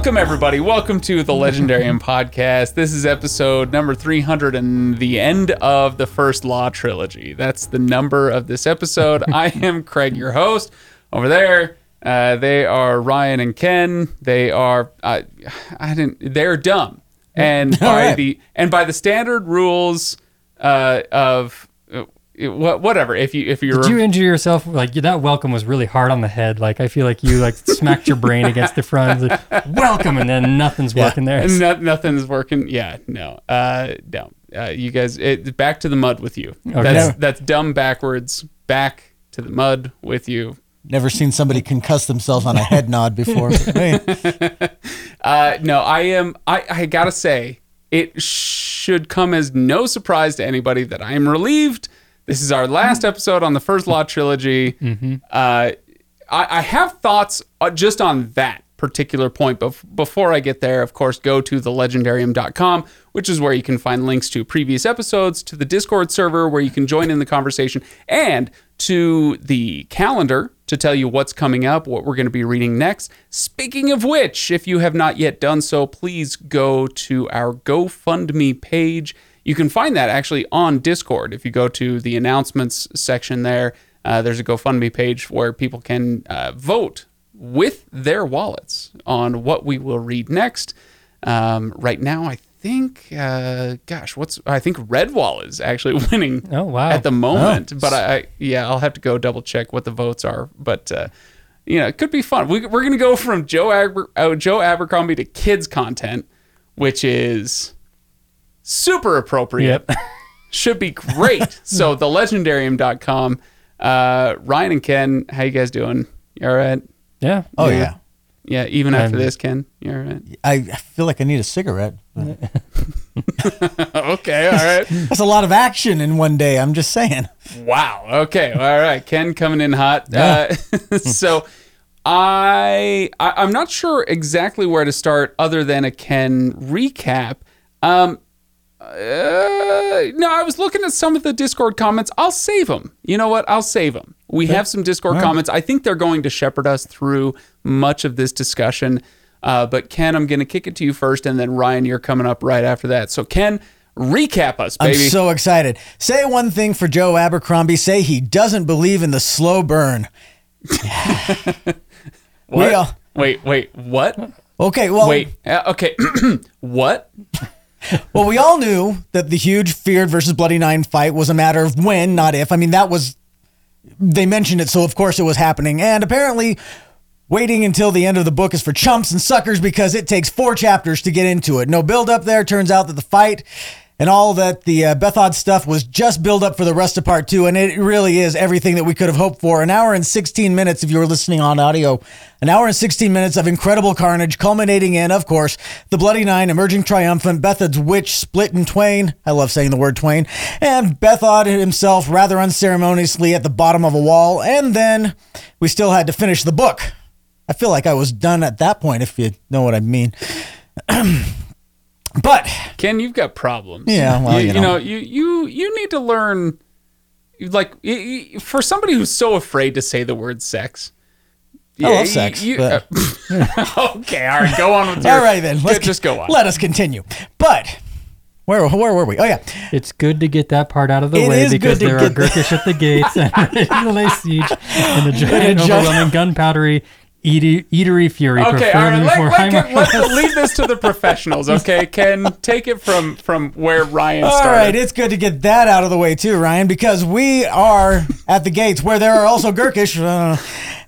Welcome, everybody. Welcome to the Legendarium podcast. This is episode number 300 and the end of the first Law trilogy. That's the number of this episode. I am Craig, your host. Over there, uh, they are Ryan and Kenn. They are, uh, I didn't, they're dumb. And by right. the, and by the standard rules uh, of, whatever, if you, if you're, Did you injure yourself? Like that welcome was really hard on the head. Like I feel like you like smacked your brain against the front. Like, welcome, and then nothing's working there. No, nothing's working. Yeah, no, uh, no. Uh, you guys, it, back to the mud with you. That's that's dumb backwards. Back to the mud with you. Never seen somebody concuss themselves on a head nod before. Uh, no, I am. I I gotta say, it should come as no surprise to anybody that I am relieved. This is our last episode on the first Law trilogy. Uh, I, I have thoughts uh, just on that particular point, but before I get there, of course, go to thelegendarium.com, which is where you can find links to previous episodes, to the Discord server where you can join in the conversation, and to the calendar to tell you what's coming up, what we're going to be reading next. Speaking of which, if you have not yet done so, please go to our GoFundMe page. You can find that actually on Discord. If you go to the announcements section there, uh, there's a GoFundMe page where people can uh, vote with their wallets on what we will read next. Um, right now, I think, uh, gosh, what's I think Redwall is actually winning. Oh, wow. At the moment, but I, I yeah, I'll have to go double check what the votes are. But uh, you know, it could be fun. We, we're gonna go from Joe Aber, uh, Joe Abercrombie to kids content, which is super appropriate Yep. should be great. so the legendarium.com. Uh, Ryan and Kenn, how you guys doing? You all right? Yeah. oh yeah. Yeah, even after Um, this, Kenn, you all right? I I feel like I need a cigarette. okay, all right. That's a lot of action in one day. I'm just saying. wow. Okay, all right. Kenn coming in hot. Uh, so I, I I'm not sure exactly where to start other than a Kenn recap. Um, uh, no, I was looking at some of the Discord comments. I'll save them. You know what? I'll save them. We have some Discord comments. I think they're going to shepherd us through much of this discussion. Uh, but Kenn, I'm going to kick it to you first, and then Ryan, you're coming up right after that. So Kenn, recap us, I'm so excited. Say one thing for Joe Abercrombie. Say he doesn't believe in the slow burn. what? We all, Wait, wait, what? okay, well, Wait, uh, okay, what? well, we all knew that the huge feared versus Bloody Nine fight was a matter of when, not if. I mean, that was they mentioned it, so of course it was happening. And apparently, waiting until the end of the book is for chumps and suckers because it takes four chapters to get into it. No build up there. Turns out that the fight and all that the uh, Bethod stuff was just build up for the rest of part two, and it really is everything that we could have hoped for. An hour and 16 minutes, if you were listening on audio, an hour and 16 minutes of incredible carnage, culminating in, of course, the Bloody Nine emerging triumphant, Bethod's witch split in twain. I love saying the word twain, and Bethod himself rather unceremoniously at the bottom of a wall, and then we still had to finish the book. I feel like I was done at that point, if you know what I mean. but Kenn, you've got problems. Yeah, well, you, you you know, know. you you you need to learn, like, y- y- for somebody who's so afraid to say the word sex. I yeah, love sex, you- but- uh, okay, all right, go on with your. all right then, let's just go on. Let us continue. But where where were we? Oh yeah, It's good to get that part out of the It way because there are Gurkish at the gates and ready to lay siege and a giant, giant- overwhelming gunpowdery eatery, eatery fury. Okay, all right. Let, for let, high Ken- martial let's leave this to the professionals. Okay, Kenn, take it from from where Ryan All started. right, it's good to get that out of the way too, Ryan, because we are at the gates where there are also Gurkish, uh,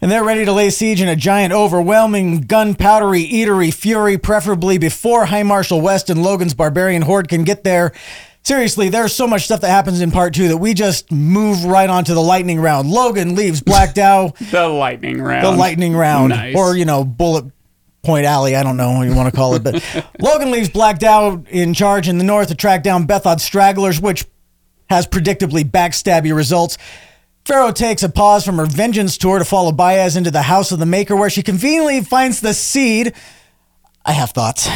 and they're ready to lay siege in a giant, overwhelming, gunpowdery eatery fury, preferably before High Marshal West and Logen's barbarian horde can get there. Seriously, there's so much stuff that happens in part two that we just move right on to the lightning round. Logen leaves Black Dow, the lightning round. the lightning round, Nice. or you know, bullet Point Alley. I don't know what you want to call it, but Logen leaves Black Dow in charge in the north to track down Bethod's stragglers, which has predictably backstabby results. Ferro takes a pause from her vengeance tour to follow Bayaz into the house of the Maker, where she conveniently finds the seed. I have thoughts.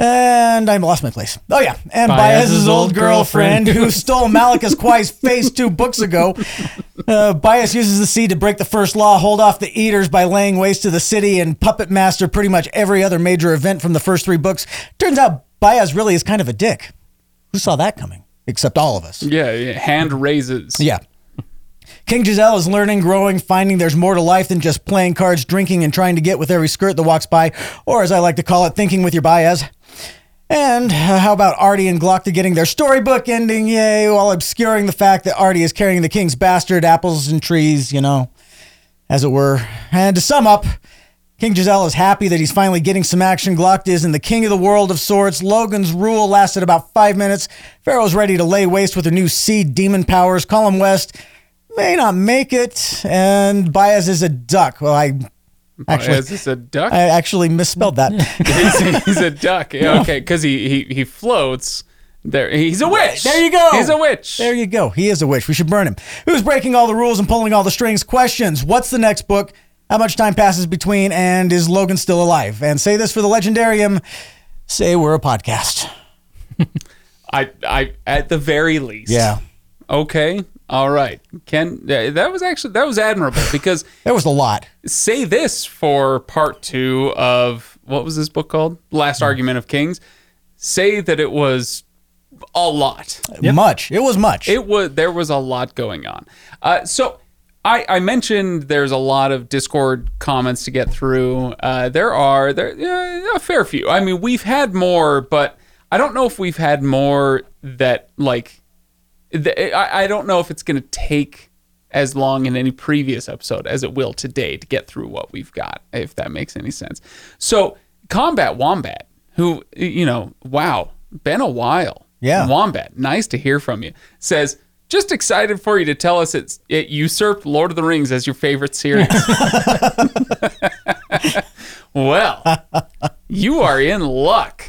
And I lost my place. Oh yeah, and Bayaz's Bayaz's old old girlfriend, girlfriend. who stole Malacus Quai's face two books ago. Uh, Bayaz uses the seed to break the first law, hold off the eaters by laying waste to the city, and puppet master pretty much every other major event from the first three books. Turns out Bayaz really is kind of a dick. Who saw that coming? Except all of us. Yeah, yeah, hand raises. Yeah. King Jezal is learning, growing, finding there's more to life than just playing cards, drinking, and trying to get with every skirt that walks by, or as I like to call it, thinking with your bias. And uh, how about Ardee and Glokta getting their storybook ending, yay, while obscuring the fact that Ardee is carrying the king's bastard, apples and trees, you know, as it were. And to sum up, King Jezal is happy that he's finally getting some action. Glokta is in the king of the world of sorts. Logen's rule lasted about five minutes. Ferro's ready to lay waste with her new seed demon powers. Collem West may not make it. And Bayaz is a duck. Well, I actually, is this a duck? I actually misspelled that. he's, a, he's a duck. Yeah, Okay, because he, he he floats. There, he's a witch. There you go. He's a witch. There you go. He is a witch. We should burn him. Who's breaking all the rules and pulling all the strings? Questions. What's the next book? How much time passes between? And is Logen still alive? And say this for the legendarium. Say we're a podcast. I I at the very least. Yeah. Okay. All right. Ken, uh, that was actually that was admirable because that was a lot. say this for part two of what was this book called? Last Argument of Kings. Say that it was a lot. Much. It was much. It was there was a lot going on. Uh, so I, I mentioned there's a lot of Discord comments to get through. Uh, there are there yeah, a fair few. I mean, we've had more, but I don't know if we've had more that like. The, I, I don't know if it's going to take as long in any previous episode as it will today to get through what we've got, if that makes any sense. So, Combat Wombat, who, you know, wow, been a while. Yeah. Wombat, nice to hear from you. Says, just excited for you to tell us it's it usurped Lord of the Rings as your favorite series. well, you are in luck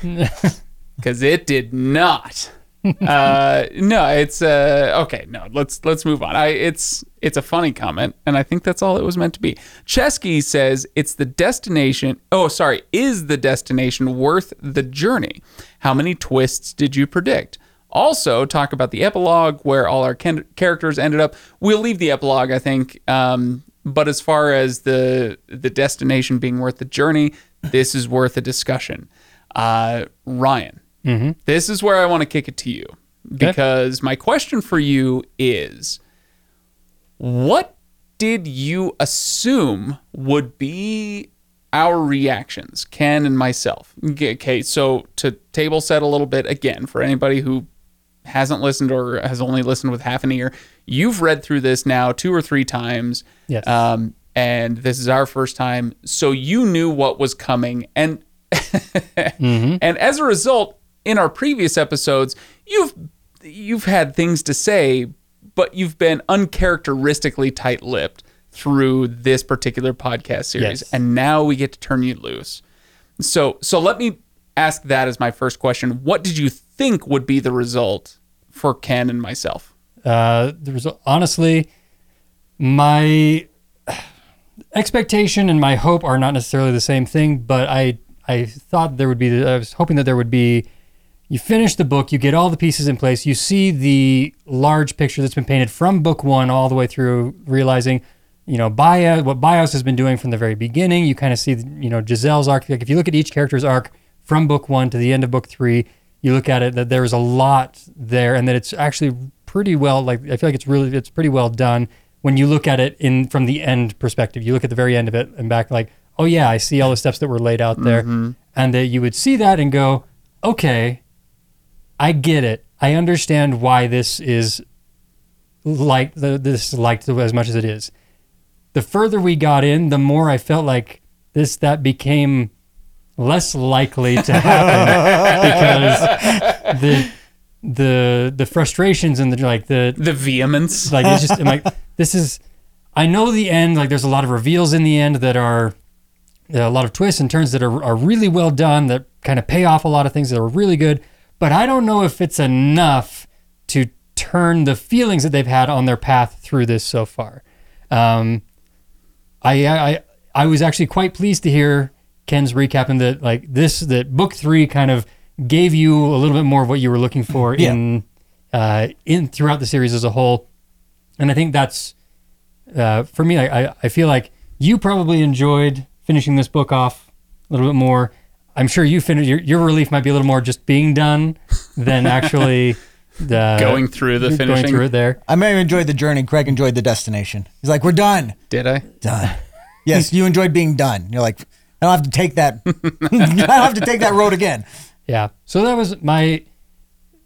because it did not. Uh, no, it's uh, okay. No, let's let's move on. I it's it's a funny comment, and I think that's all it was meant to be. Chesky says it's the destination. Oh, sorry, is the destination worth the journey? How many twists did you predict? Also, talk about the epilogue where all our ken- characters ended up. We'll leave the epilogue, I think. Um, but as far as the the destination being worth the journey, this is worth a discussion. Uh, Ryan, this is where I want to kick it to you because my question for you is what did you assume would be our reactions, Ken and myself? Okay, so to table set a little bit again for anybody who hasn't listened or has only listened with half an ear, you've read through this now two or three times. Yes. Um, and this is our first time, so you knew what was coming, and and as a result, in our previous episodes, you've you've had things to say, but you've been uncharacteristically tight-lipped through this particular podcast series, Yes. and now we get to turn you loose. So, so let me ask that as my first question. What did you think would be the result for Ken and myself? Uh, the result, honestly, my expectation and my hope are not necessarily the same thing, but I I thought there would be. I was hoping that there would be. You finish the book, you get all the pieces in place, you see the large picture that's been painted from book one all the way through, realizing, you know, Bayaz, what Bayaz has been doing from the very beginning. You kind of see, you know, Jezal's arc. Like if you look at each character's arc from book one to the end of book three, you look at it that there's a lot there, and that it's actually pretty well. Like I feel like it's really, it's pretty well done when you look at it in from the end perspective. You look at the very end of it and back, like, oh yeah, I see all the steps that were laid out there, mm-hmm. and that you would see that and go, okay, I get it. I understand why this is like the this is liked as much as it is. The further we got in, the more I felt like this that became less likely to happen because the the the frustrations and the like the The vehemence. like it's just I'm like this is I know the end like there's a lot of reveals in the end that are a lot of twists and turns that are, are really well done that kind of pay off a lot of things that are really good but I don't know if it's enough to turn the feelings that they've had on their path through this so far um, I, I I was actually quite pleased to hear Kenn's recap and that like this that book three kind of gave you a little bit more of what you were looking for Yeah. in uh, in throughout the series as a whole, and I think that's uh, for me, I, I, I feel like you probably enjoyed finishing this book off a little bit more. I'm sure you finished your, your relief might be a little more just being done than actually the Going through the going finishing. through it there. I may have enjoyed the journey. Craig enjoyed the destination. He's like, we're done. Did I? Done. yes, you enjoyed being done. You're like, I don't have to take that. I don't have to take that road again. Yeah. So that was my.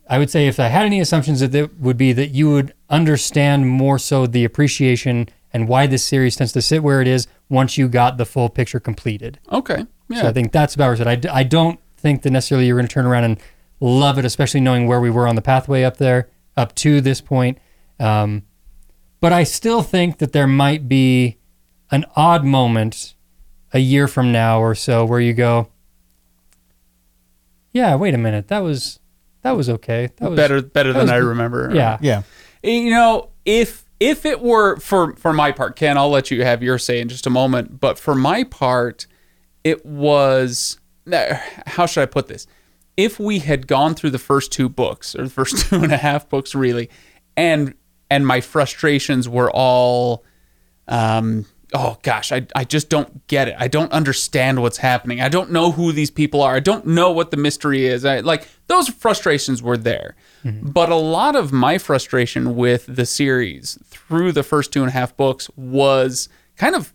I would say if I had any assumptions, that it would be that you would understand more so the appreciation and why this series tends to sit where it is once you got the full picture completed. Okay. Yeah. So I think that's about it. I, d- I don't think that necessarily you're going to turn around and love it, especially knowing where we were on the pathway up there, up to this point. Um, but I still think that there might be an odd moment a year from now or so where you go, yeah, wait a minute, that was that was okay. That was better better than was I remember. Yeah. Yeah. You know, if if it were for for my part, Kenn, I'll let you have your say in just a moment. But for my part, it was how should I put this? If we had gone through the first two books or the first two and a half books, really, and and my frustrations were all um oh gosh I, I just don't get it. I don't understand what's happening. I don't know who these people are. I don't know what the mystery is. I, like those frustrations were there. But a lot of my frustration with the series through the first two and a half books was kind of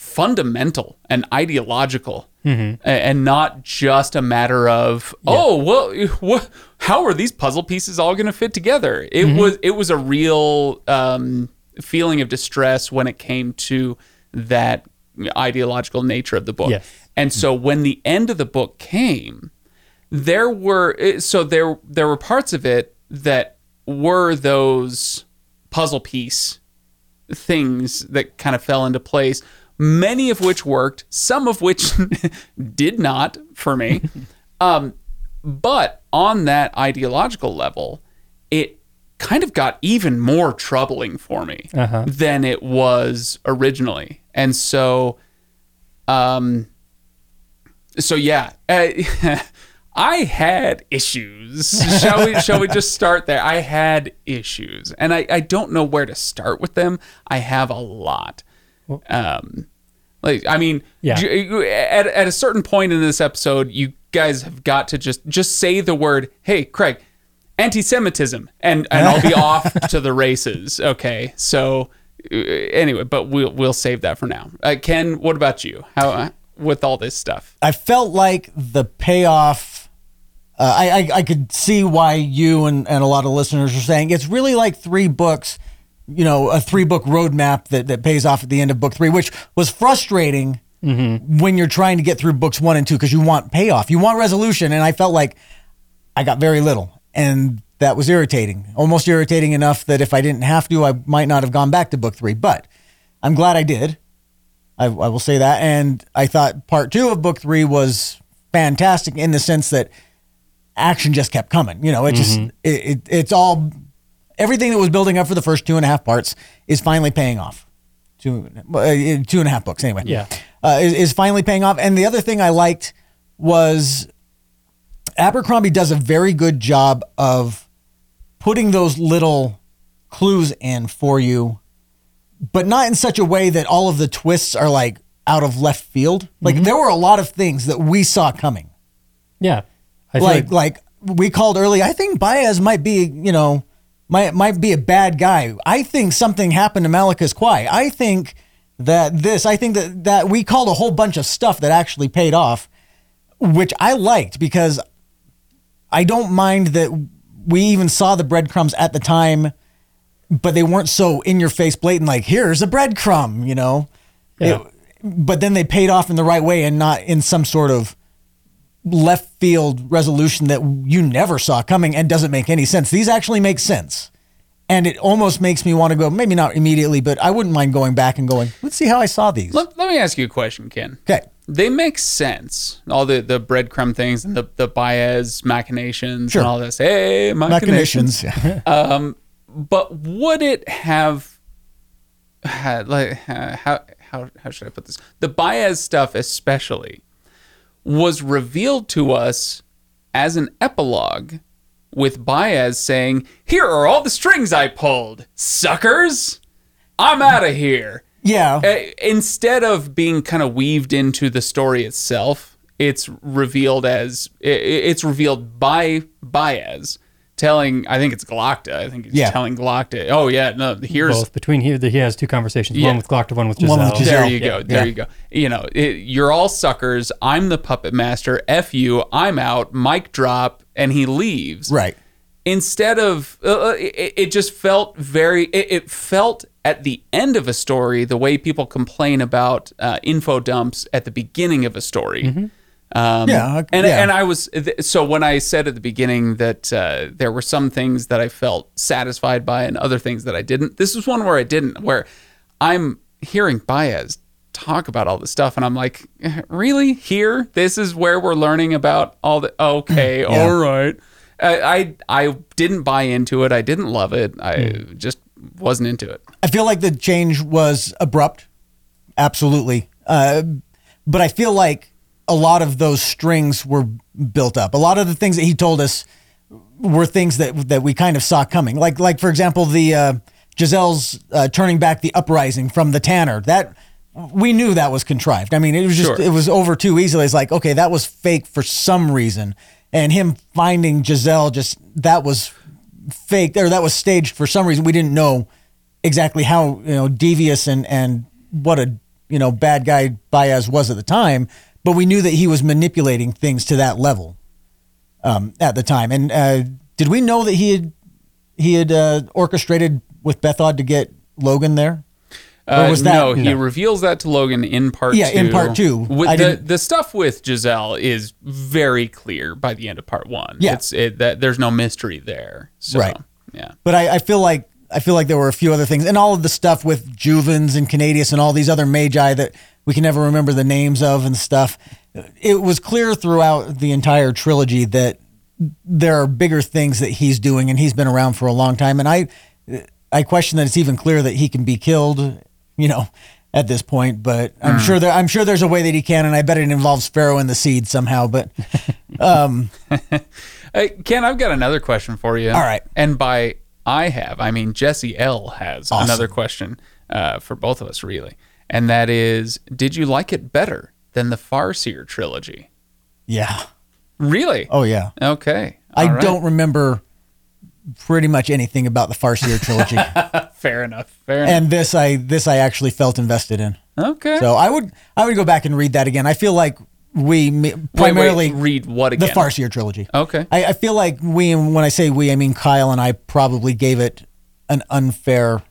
fundamental and ideological mm-hmm. a- and not just a matter of oh well what, how are these puzzle pieces all going to fit together? It mm-hmm. was it was a real um, feeling of distress when it came to that ideological nature of the book. Yes. and so when the end of the book came there were eh, so there there were parts of it that were those puzzle piece things that kind of fell into place many of which worked some of which did not for me. Um, but on that ideological level it kind of got even more troubling for me Uh-huh. than it was originally. And so um so yeah uh, i had issues. Shall we shall we just start there? I had issues and i i don't know where to start with them. I have a lot um like i mean Yeah. at, at a certain point in this episode you guys have got to just just say the word hey craig anti-semitism and and i'll be off to the races okay so uh, anyway but we'll we'll save that for now uh, kenn what about you how uh, with all this stuff I felt like the payoff. Uh, I, I I could see why you and, and a lot of listeners are saying it's really like three books, you know, a three book roadmap that, that pays off at the end of book three, which was frustrating mm-hmm. when you're trying to get through books one and two because you want payoff, you want resolution, and I felt like I got very little, and that was irritating, almost irritating enough that if I didn't have to, I might not have gone back to book three. But I'm glad I did. I, I will say that. And I thought part two of book three was fantastic in the sense that action just kept coming. You know, it just mm-hmm. it, it it's all everything that was building up for the first two and a half parts is finally paying off. Two uh, two and a half books anyway. Yeah. uh, is, is finally paying off. And the other thing I liked was Abercrombie does a very good job of putting those little clues in for you, but not in such a way that all of the twists are like out of left field. Like there were a lot of things that we saw coming. Yeah. I feel Like like we called early. I think Bayaz might be, you know, might might be a bad guy. I think something happened to Malacus Quai. I think that this. I think that that we called a whole bunch of stuff that actually paid off, which I liked because I don't mind that we even saw the breadcrumbs at the time, but they weren't so in your face blatant. Like here's a breadcrumb, you know. Yeah. It- but then they paid off in the right way and not in some sort of left field resolution that you never saw coming and doesn't make any sense. These actually make sense. And it almost makes me want to go, maybe not immediately, but I wouldn't mind going back and going, let's see how I saw these. let, let me ask you a question kenn Okay. they make sense all the the breadcrumb things and the the Bayaz machinations Sure. and all this hey machinations Machinations. but would it have had like uh, how how how should I put this? The Bayaz stuff especially was revealed to us as an epilogue with Bayaz saying, "Here are all the strings I pulled, suckers." I'm out of here. Yeah. Uh, instead of being kind of weaved into the story itself, it's revealed as it's revealed by Bayaz telling. I think it's Galacta. I think he's Yeah. telling Galacta. Oh yeah, no. Here's Both between here, he has two conversations. Yeah. One with Glokta, one with Jezal. One with Jezal. There you Yeah, go. There yeah. you go. You know, it, you're all suckers. I'm the puppet master. F you. I'm out. Mic drop, and he leaves. right. Instead of, uh, it, it just felt very. It, it felt at the end of a story the way people complain about uh, info dumps at the beginning of a story. Um. Yeah, and yeah. and I was so when I said at the beginning that uh, there were some things that I felt satisfied by and other things that I didn't. This was one where I didn't. Where I'm hearing Bayaz talk about all this stuff, and I'm like, "Eh, really? Here? This is where we're learning about all the. Okay, all right. I, I I didn't buy into it. I didn't love it. I just wasn't into it. I feel like the change was abrupt, absolutely. Uh, but I feel like a lot of those strings were built up. A lot of the things that he told us were things that that we kind of saw coming. Like like for example, the uh, Jezal's uh, turning back the uprising from the Tanner. That we knew that was contrived. I mean, it was just Sure. it was over too easily. It's like okay, that was fake for some reason, and him finding Jezal just that was fake or that was staged for some reason. We didn't know exactly how you know devious and and what a you know bad guy Bayaz was at the time, but we knew that he was manipulating things to that level um, at the time. And uh, did we know that he had he had uh, orchestrated with Bethod to get Logen there? Uh, was that- no, he reveals that to Logen in part Yeah, two. in part two. With the, the stuff with Jezal is very clear by the end of part one. Yeah. It's it, that there's no mystery there. So, Right. Yeah. But I, I feel like I feel like there were a few other things, and all of the stuff with Juvens and Kanedias and all these other magi that we can never remember the names of and stuff. It was clear throughout the entire trilogy that there are bigger things that he's doing, and he's been around for a long time. And I, I question that it's even clear that he can be killed, you know, at this point. But I'm Hmm. sure there, I'm sure there's a way that he can, and I bet it involves Ferro and the seed somehow. But Hey, Kenn, I've got another question for you. All right. And by I have, I mean Jesse L has Awesome. another question uh, for both of us, really. And that is Did you like it better than the Farseer trilogy? yeah, Really? oh yeah. Okay. I All right. don't remember pretty much anything about the Farseer trilogy, Fair enough. Fair enough. and this I this I actually felt invested in. Okay. So I would I would go back and read that again. I feel like we mi- Wait, wait, primarily read what again? the? Farseer trilogy. Okay. I, I feel like we, and when I say we, I mean Kyle and I probably gave it an unfair,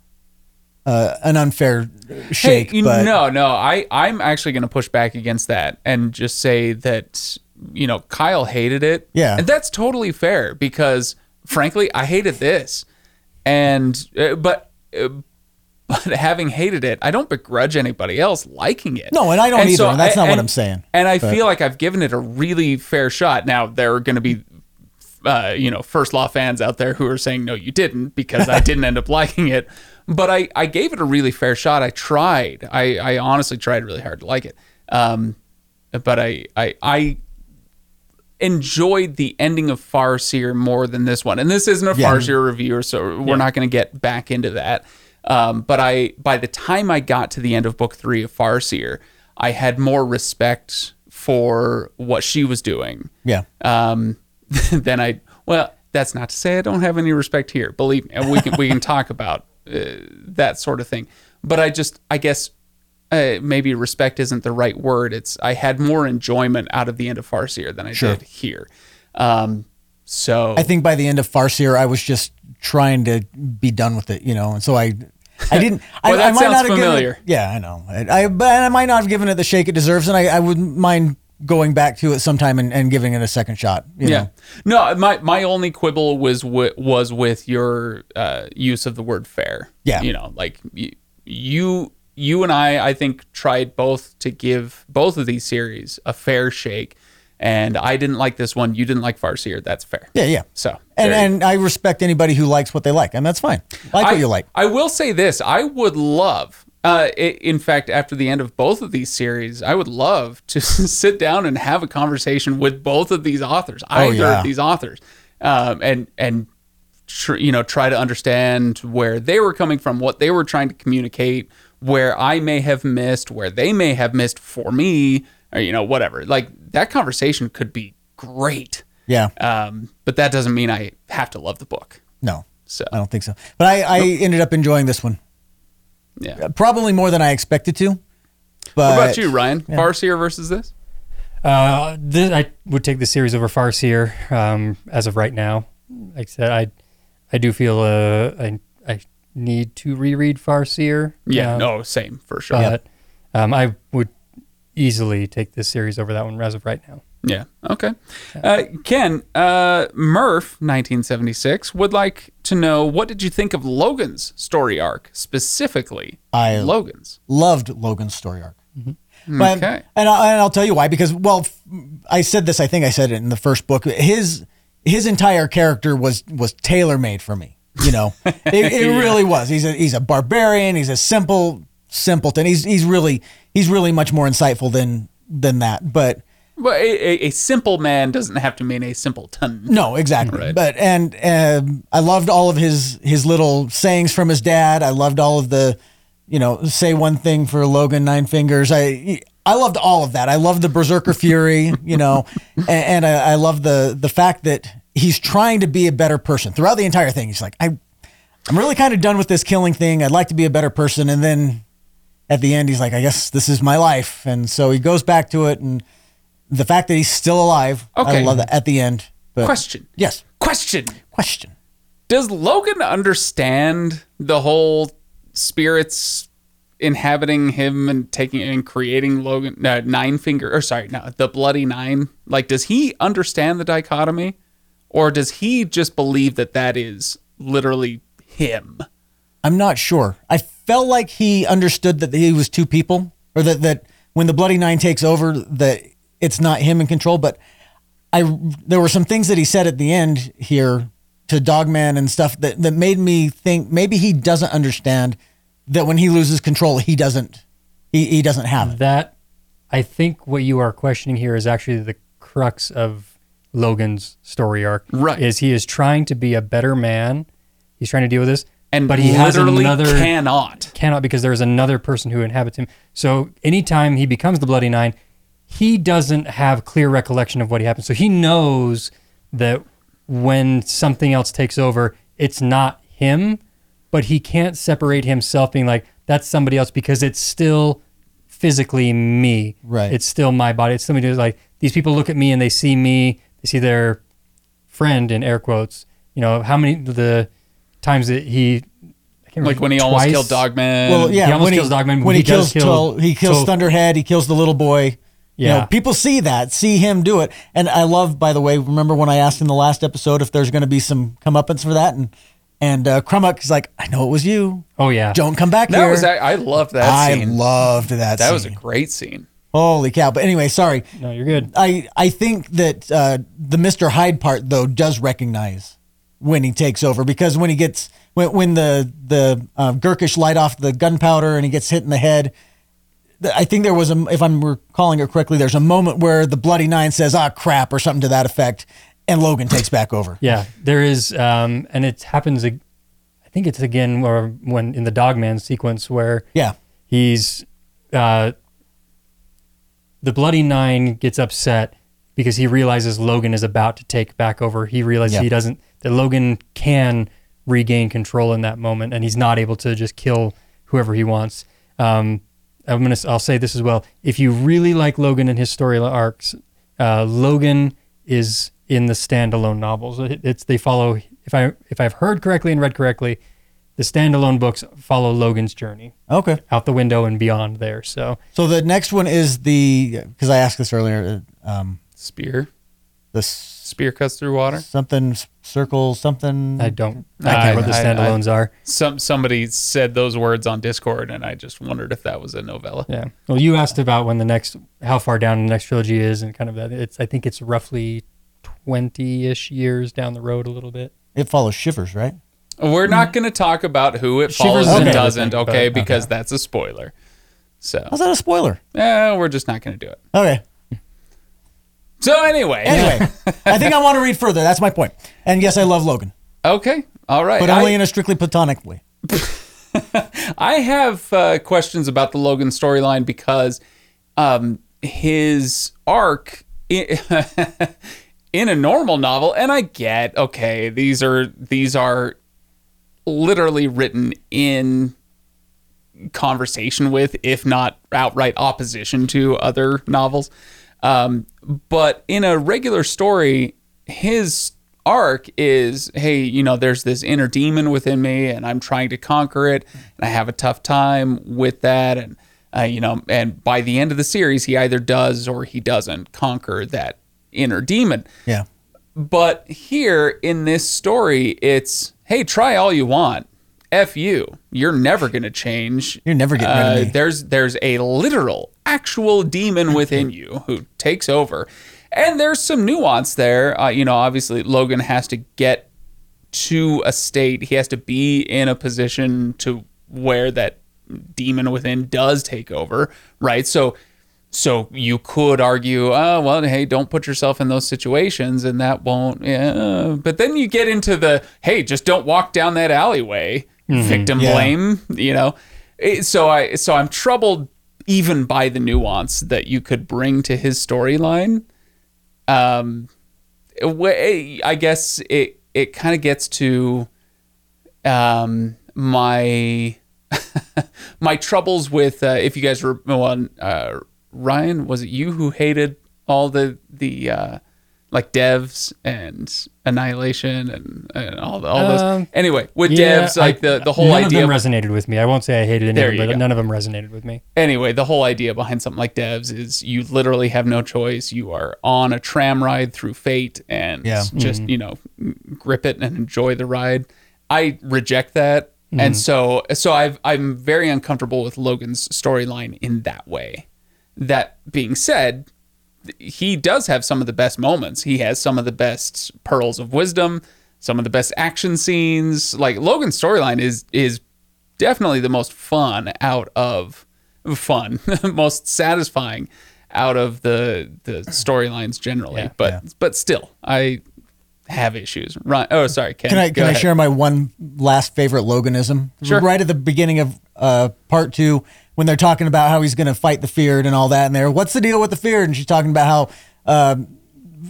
uh, an unfair shake. Hey, you- but no, no. I I'm actually going to push back against that and just say that you know Kyle hated it. Yeah. and that's totally fair because frankly, I hated this, and uh, but. Uh, but having hated it, I don't begrudge anybody else liking it. No, and I don't either, and that's not what I'm saying. And I But- feel like I've given it a really fair shot. Now there are going to be, uh, you know, first law fans out there who are saying no, you didn't because I didn't end up liking it. But I, I gave it a really fair shot. I tried. I, I honestly tried really hard to like it. Um, but I, I, I enjoyed the ending of Farseer more than this one. And this isn't a Yeah. Farseer review, so we're not going to get back into that. Um, but I, by the time I got to the end of book three of Farseer, I had more respect for what she was doing yeah, um, than I. Well, that's not to say I don't have any respect here. Believe me, we can we can talk about uh, that sort of thing. But I just, I guess, uh, maybe respect isn't the right word. It's I had more enjoyment out of the end of Farseer than I Sure. did here. Um, so I think by the end of Farseer, I was just trying to be done with it, you know, and so I. I didn't. I, Well, that I might sounds not have familiar. Given it, yeah, I know. I, I, but I might not have given it the shake it deserves, and I, I wouldn't mind going back to it sometime and, and giving it a second shot. You yeah, know? no, my my only quibble was was with your uh, use of the word fair. Yeah. you know, like y- you you and I, I think tried both to give both of these series a fair shake, and I didn't like this one. You didn't like Farseer. That's fair. yeah, yeah. So And you and I respect anybody who likes what they like, and that's fine. Like I, what you like. I will say this: I would love, uh, in fact, after the end of both of these series, I would love to sit down and have a conversation with both of these authors, either Oh, yeah. of these authors, um, and and tr- you know, try to understand where they were coming from, what they were trying to communicate, where I may have missed, where they may have missed for me, or you know, whatever. Like that conversation could be great. Yeah. Um, but that doesn't mean I have to love the book. No, So I don't think so. But I, I ended up enjoying this one yeah. probably more than I expected to. But What about you, Ryan? Farseer versus this? Uh, this, I would take the series over Farseer um, as of right now. Like I said, I I do feel uh, I I need to reread Farseer. Yeah, um, no, same for sure. but um, I would easily take this series over that one as of right now. Yeah. Okay. Uh, Kenn, uh, Murph, 1976, would like to know what did you think of Logen's story arc, specifically I- Logen's? loved Logen's story arc. But, Okay. and, I, and I'll tell you why. Because well, I said this. I think I said it in the first book. His his entire character was was tailor made for me. You know, it, it really was. He's a he's a barbarian. He's a simple simpleton. He's he's really he's really much more insightful than than that. But Well, a, a, simple man doesn't have to mean a simpleton. No, exactly. Right. But and um, I loved all of his his little sayings from his dad. I loved all of the, you know, say one thing for Logen Nine Fingers. I I loved all of that. I loved the Berserker Fury, you know, and, and I, I love the the fact that he's trying to be a better person throughout the entire thing. He's like, I I'm really kind of done with this killing thing. I'd like to be a better person, and then at the end, he's like, I guess this is my life, and so he goes back to it, and the fact that he's still alive. I love that at the end. But Question. Yes. Question. Question. Does Logen understand the whole spirits inhabiting him and taking and creating Logen uh, nine finger or sorry, no, the bloody nine? Like does he understand the dichotomy or does he just believe that that is literally him? I'm not sure. I felt like he understood that he was two people, or that that when the Bloody Nine takes over, that it's not him in control. But I there were some things that he said at the end here to Dogman and stuff that that made me think maybe he doesn't understand that when he loses control, he doesn't he, he doesn't have it. That I think what you are questioning here is actually the crux of Logen's story arc. Right. Is he is trying to be a better man. He's trying to deal with this. And but he has literally another cannot. cannot because there is another person who inhabits him. So anytime he becomes the Bloody Nine, he doesn't have clear recollection of what happened. So he knows that when something else takes over, it's not him, but he can't separate himself being like, that's somebody else because it's still physically me. Right. It's still my body. It's somebody who's like, these people look at me and they see me, they see their friend in air quotes. You know, how many the times that he I remember, Like when he almost killed Dogman. Well, yeah, He almost when kills Dogman. When He he, kills, kill- Tol- he kills Tol- Thunderhead. He kills the little boy. You Yeah. know, people see that, see him do it, and I love. By the way, remember when I asked in the last episode if there's going to be some comeuppance for that, and and uh, Crummock is like, I know it was you. Oh yeah. Don't come back that here. was I loved that I scene. loved that. that was a great scene. holy cow. But anyway, sorry. No, you're good. I I think that uh, the Mister Hyde part though does recognize when he takes over because when he gets when when the the uh, Gurkish light off the gunpowder and he gets hit in the head. I think there was a, if I'm recalling it correctly, there's a moment where the Bloody Nine says, "Ah, crap" or something to that effect, and Logen takes back over. Yeah, there is, um, and it happens. I think it's again or when in the Dogman sequence where Yeah, he's uh, the Bloody Nine gets upset because he realizes Logen is about to take back over. He realizes Yeah. he doesn't that Logen can regain control in that moment, and he's not able to just kill whoever he wants. Um, I'm gonna I'll say this as well. If you really like Logen and his story arcs, uh, Logen is in the standalone novels. It- It's they follow. If I if I've heard correctly and read correctly, the standalone books follow Logen's journey okay. out the window and beyond there. So So the next one is the because I asked this earlier. Um, Spear. The Spear cuts through water. something s- circle something. I don't I I, can't- what the I- I- standalones are. Some somebody said those words on Discord, and I just wondered if that was a novella. Yeah. Well, you asked about when the next, how far down the next trilogy is, and kind of that. It's I think it's roughly twenty-ish years down the road, a little bit. it follows Shivers, right? We're not going to talk about who it Shivers follows is and in doesn't, okay? but- Because that's a spoiler. So, How's that a spoiler? eh, we're just not going to do it. Okay. So anyway, Anyway, I think I want to read further. That's my point. And yes, I love Logen. okay, All right. but I- only in a strictly platonic way. I have uh, questions about the Logen storyline because um, his arc i- in a normal novel, and I get okay, these are these are literally written in conversation with, if not outright opposition to other novels. Um, but in a regular story, his arc is hey, you know, there's this inner demon within me, and I'm trying to conquer it, and I have a tough time with that. And, uh, you know, and by the end of the series, he either does or he doesn't conquer that inner demon. Yeah. But here in this story, it's hey, try all you want. F you. You're never gonna change. You're never getting rid of Uh, me. There's there's a literal, actual demon within you who takes over, and there's some nuance there. Uh, you know, obviously Logen has to get to a state. He has to be in a position to where that demon within does take over, right? So so you could argue, oh well, hey, don't put yourself in those situations, and that won't. Yeah. But then you get into the hey, just don't walk down that alleyway, victim Yeah. blame. You know, It- so I so I'm troubled even by the nuance that you could bring to his storyline. Um, wa- I guess it it kind of gets to um my my troubles with uh, if you guys were well, uh, Ryan was it you who hated all the the uh, like devs and annihilation and, and all the, all those Um, anyway with Yeah, devs like I- the the whole none idea of them resonated with me. I won't say I hated any of them, but go. none of them resonated with me. anyway, the whole idea behind something like devs is you literally have no choice. You are on a tram ride through fate and Yeah. just, you know, grip it and enjoy the ride. I reject that. And so so I've I'm very uncomfortable with Logen's storyline in that way. That being said, he does have some of the best moments. He has some of the best pearls of wisdom, some of the best action scenes. Like Logen's storyline is is definitely the most fun out of fun, most satisfying out of the the storylines generally. Yeah, but yeah. but still, I have issues. Right? Oh, sorry, Ken. Can I can I share my one last favorite Loganism? Sure. Right at the beginning of uh, part two, when they're talking about how he's going to fight the feared and all that, and they're what's the deal with the feared? And she's talking about how uh,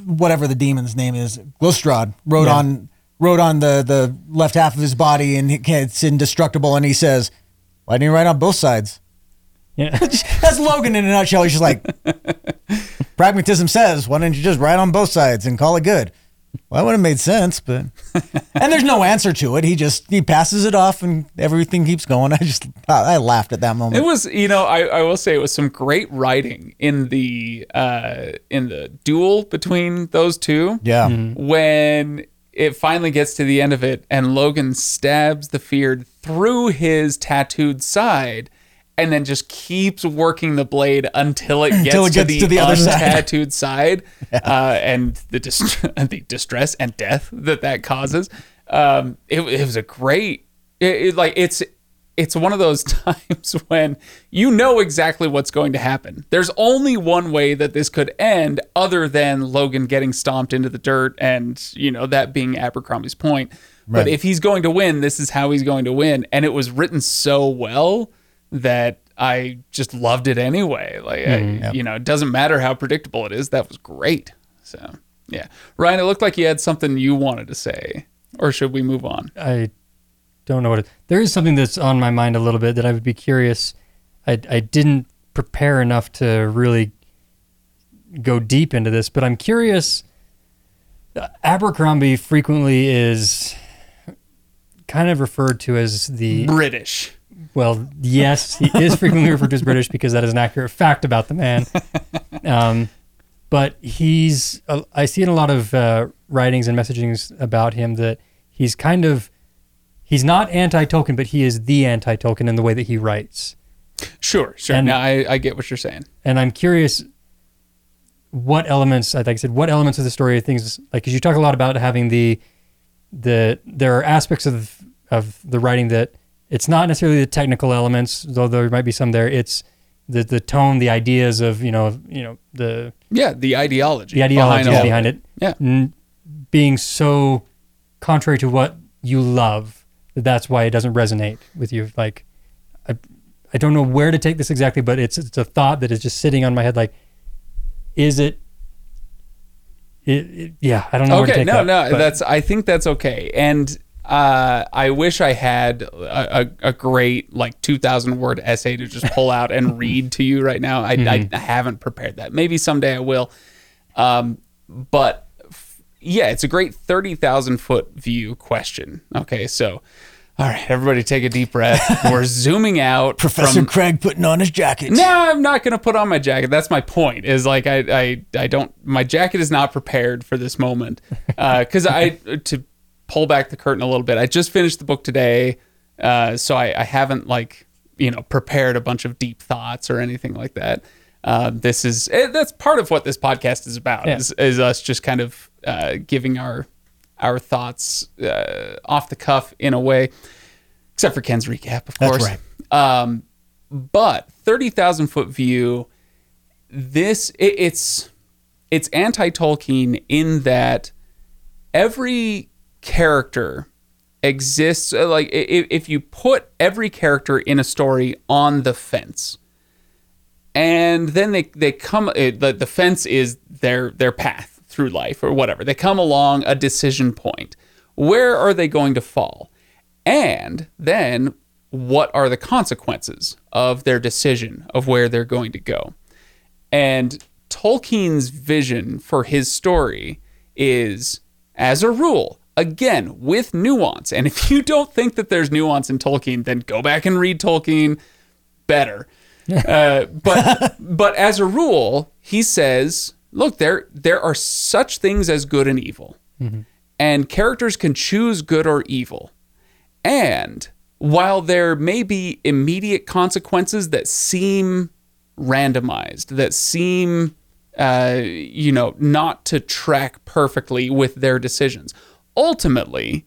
whatever the demon's name is, Glustrod wrote Yeah. on wrote on the the left half of his body and it's indestructible. And he says, "Why didn't you write on both sides?" Yeah. That's Logen in a nutshell. He's just like pragmatism says, why don't you just write on both sides and call it good? Well, that would have made sense, but and there's no answer to it. He just he passes it off and everything keeps going. I just I laughed at that moment. It was, you know, I, I will say it was some great writing in the uh, in the duel between those two. Yeah. when it finally gets to the end of it and Logen stabs the feared through his tattooed side and then just keeps working the blade until it gets, Until it to, the to the other side. untattooed side, uh, and the, dist- the distress and death that that causes. Um, it, it was a great, it, it- like it's it's one of those times when you know exactly what's going to happen. There's only one way that this could end other than Logen getting stomped into the dirt and, you know, that being Abercrombie's point. But if he's going to win, this is how he's going to win. And it was written so well that I just loved it anyway. Like, I, mm-hmm. you know, it doesn't matter how predictable it is. That was great. So, yeah. Ryan, it looked like you had something you wanted to say. Or should we move on? I don't know what it, there is something that's on my mind a little bit that I would be curious. I, I didn't prepare enough to really go deep into this, but I'm curious. Uh, Abercrombie frequently is kind of referred to as the British. Well, yes, he is frequently referred to as British because that is an accurate fact about the man. Um, but he's, uh, I see in a lot of uh, writings and messagings about him that he's kind of, he's not anti Tolkien, but he is the anti Tolkien in the way that he writes. Sure, sure. And- now I, I get what you're saying. And I'm curious what elements, like I said, what elements of the story are things like, because you talk a lot about having the, the, there are aspects of, of the writing that it's not necessarily the technical elements, though there might be some there. It's the, the tone, the ideas of, you know, you know, the, Yeah, the ideology. the ideology all behind, of it, Yeah. n- being so contrary to what you love, that that's why it doesn't resonate with you. Like, I, I don't know where to take this exactly, but it's it's a thought that is just sitting on my head. Like, is it? It, it yeah, I don't know where to okay take no that. no but- that's i think that's okay and uh, I wish I had a, a, a great like 2,000 word essay to just pull out and read to you right now. I, I, I haven't prepared that. Maybe someday I will. Um, but f- yeah, it's a great 30,000 foot view question. Okay, so all right, everybody take a deep breath. We're zooming out. Professor from- Craig putting on his jacket. no, I'm not gonna put on my jacket. That's my point. Is like I I, I don't. My jacket is not prepared for this moment. Because I to pull back the curtain a little bit. I just finished the book today, uh, so I, I haven't like you know prepared a bunch of deep thoughts or anything like that. Uh, this is eh, that's part of what this podcast is about. Yeah. Is, is us just kind of uh, giving our our thoughts uh, off the cuff in a way, except for Kenn's recap, of That's course. right. Um, but thirty thousand foot view, this it, it's it's anti Tolkien in that every character exists uh, like if, if you put every character in a story on the fence and then they they come it, the, the fence is their their path through life or whatever. They come along a decision point. Where are they going to fall? And then what are the consequences of their decision of where they're going to go? And Tolkien's vision for his story is, as a rule, again, with nuance. And if you don't think that there's nuance in Tolkien, then go back and read Tolkien better. uh, but but as a rule, he says, look, there there are such things as good and evil. And characters can choose good or evil. And while there may be immediate consequences that seem randomized, that seem, uh, you know, not to track perfectly with their decisions, ultimately,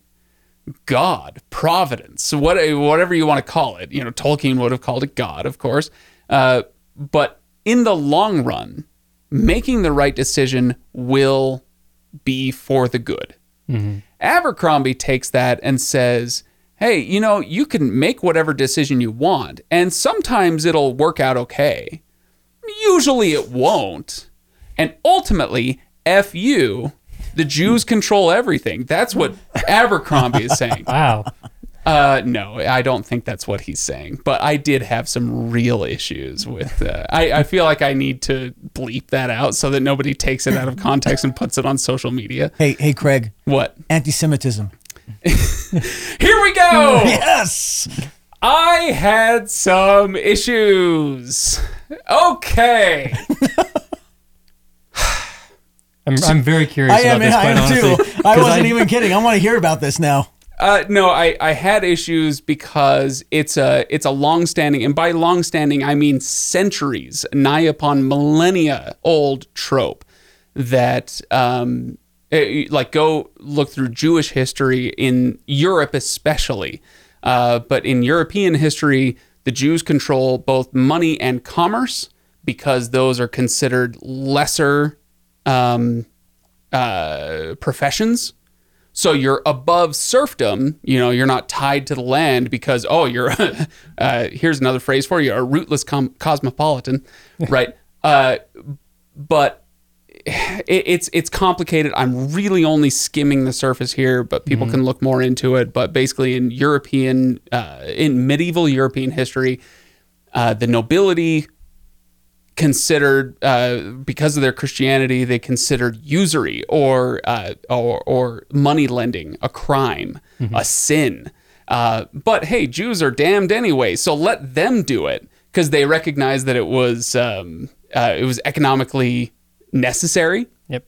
God, providence, what, whatever you want to call it, you know, Tolkien would have called it God, of course. Uh, but in the long run, making the right decision will be for the good. Abercrombie takes that and says, hey, you know, you can make whatever decision you want, and sometimes it'll work out okay. Usually it won't. And ultimately, F you, the Jews control everything. That's what Abercrombie is saying. Wow. Uh, no, I don't think that's what he's saying. But I did have some real issues with. Uh, I I feel like I need to bleep that out so that nobody takes it out of context and puts it on social media. Hey, hey, Craig. What? Anti-Semitism. Here we go. Yes. I had some issues. Okay. I'm, I'm very curious I am. about this, I am honestly. too. I 'cause wasn't even kidding. I want to hear about this now. Uh, no, I, I had issues because it's a it's a long-standing, and by long-standing I mean centuries, nigh upon millennia old trope that um, eh, like go look through Jewish history in Europe especially, uh, but in European history the Jews control both money and commerce because those are considered lesser um, uh, professions. So you're above serfdom. You know, you're not tied to the land because oh, you're. uh, here's another phrase for you: a rootless com- cosmopolitan, right? uh, but it, it's it's complicated. I'm really only skimming the surface here, but people can look more into it. But basically, in European, uh, in medieval European history, uh, the nobility considered uh, because of their Christianity, they considered usury or uh, or, or money lending a crime, a sin. Uh, but hey, Jews are damned anyway, so let them do it because they recognized that it was um, uh, it was economically necessary, Yep.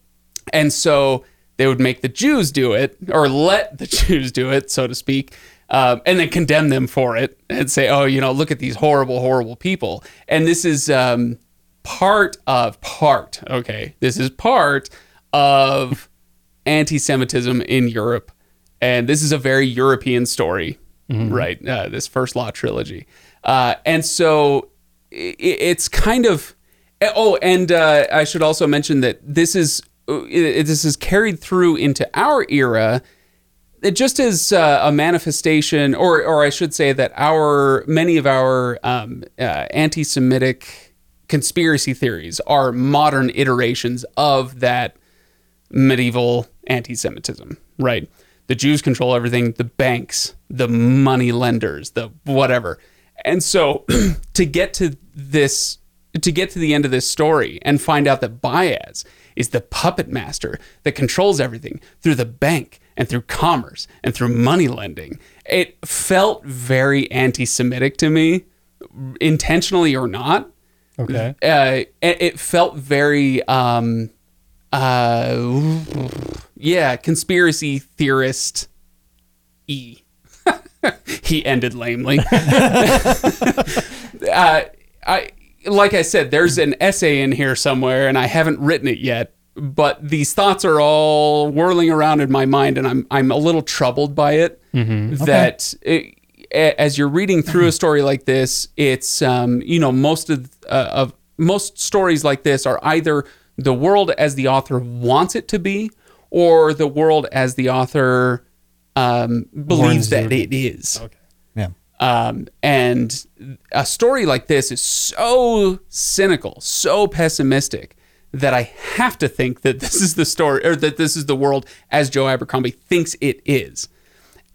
and so they would make the Jews do it or let the Jews do it, so to speak. Um, and then condemn them for it and say, "Oh, you know, look at these horrible, horrible people." And this is um, part of part. Okay, this is part of anti-Semitism in Europe, and this is a very European story, right? Uh, this first Law trilogy, uh, and so i it's kind of. Oh, and uh, I should also mention that this is uh, it, this is carried through into our era it just as uh, a manifestation, or or I should say that our many of our um, uh, anti-Semitic conspiracy theories are modern iterations of that medieval anti-Semitism, right? The Jews control everything, the banks, the money lenders, the whatever. And so to get to this to get to the end of this story and find out that Bayaz is the puppet master that controls everything through the bank and through commerce and through money lending. It felt very anti-Semitic to me, intentionally or not. Okay. Uh, it it felt very, um, uh, yeah, conspiracy theorist. E. he ended lamely. uh, I like I said, there's an essay in here somewhere, and I haven't written it yet. But these thoughts are all whirling around in my mind, and I'm I'm a little troubled by it. That it, a- as you're reading through a story like this, it's um, you know most of uh, of most stories like this are either the world as the author wants it to be, or the world as the author um, believes Warns that you. it is. Yeah. Um, and a story like this is so cynical, so pessimistic that I have to think that this is the story or that this is the world as Joe Abercrombie thinks it is.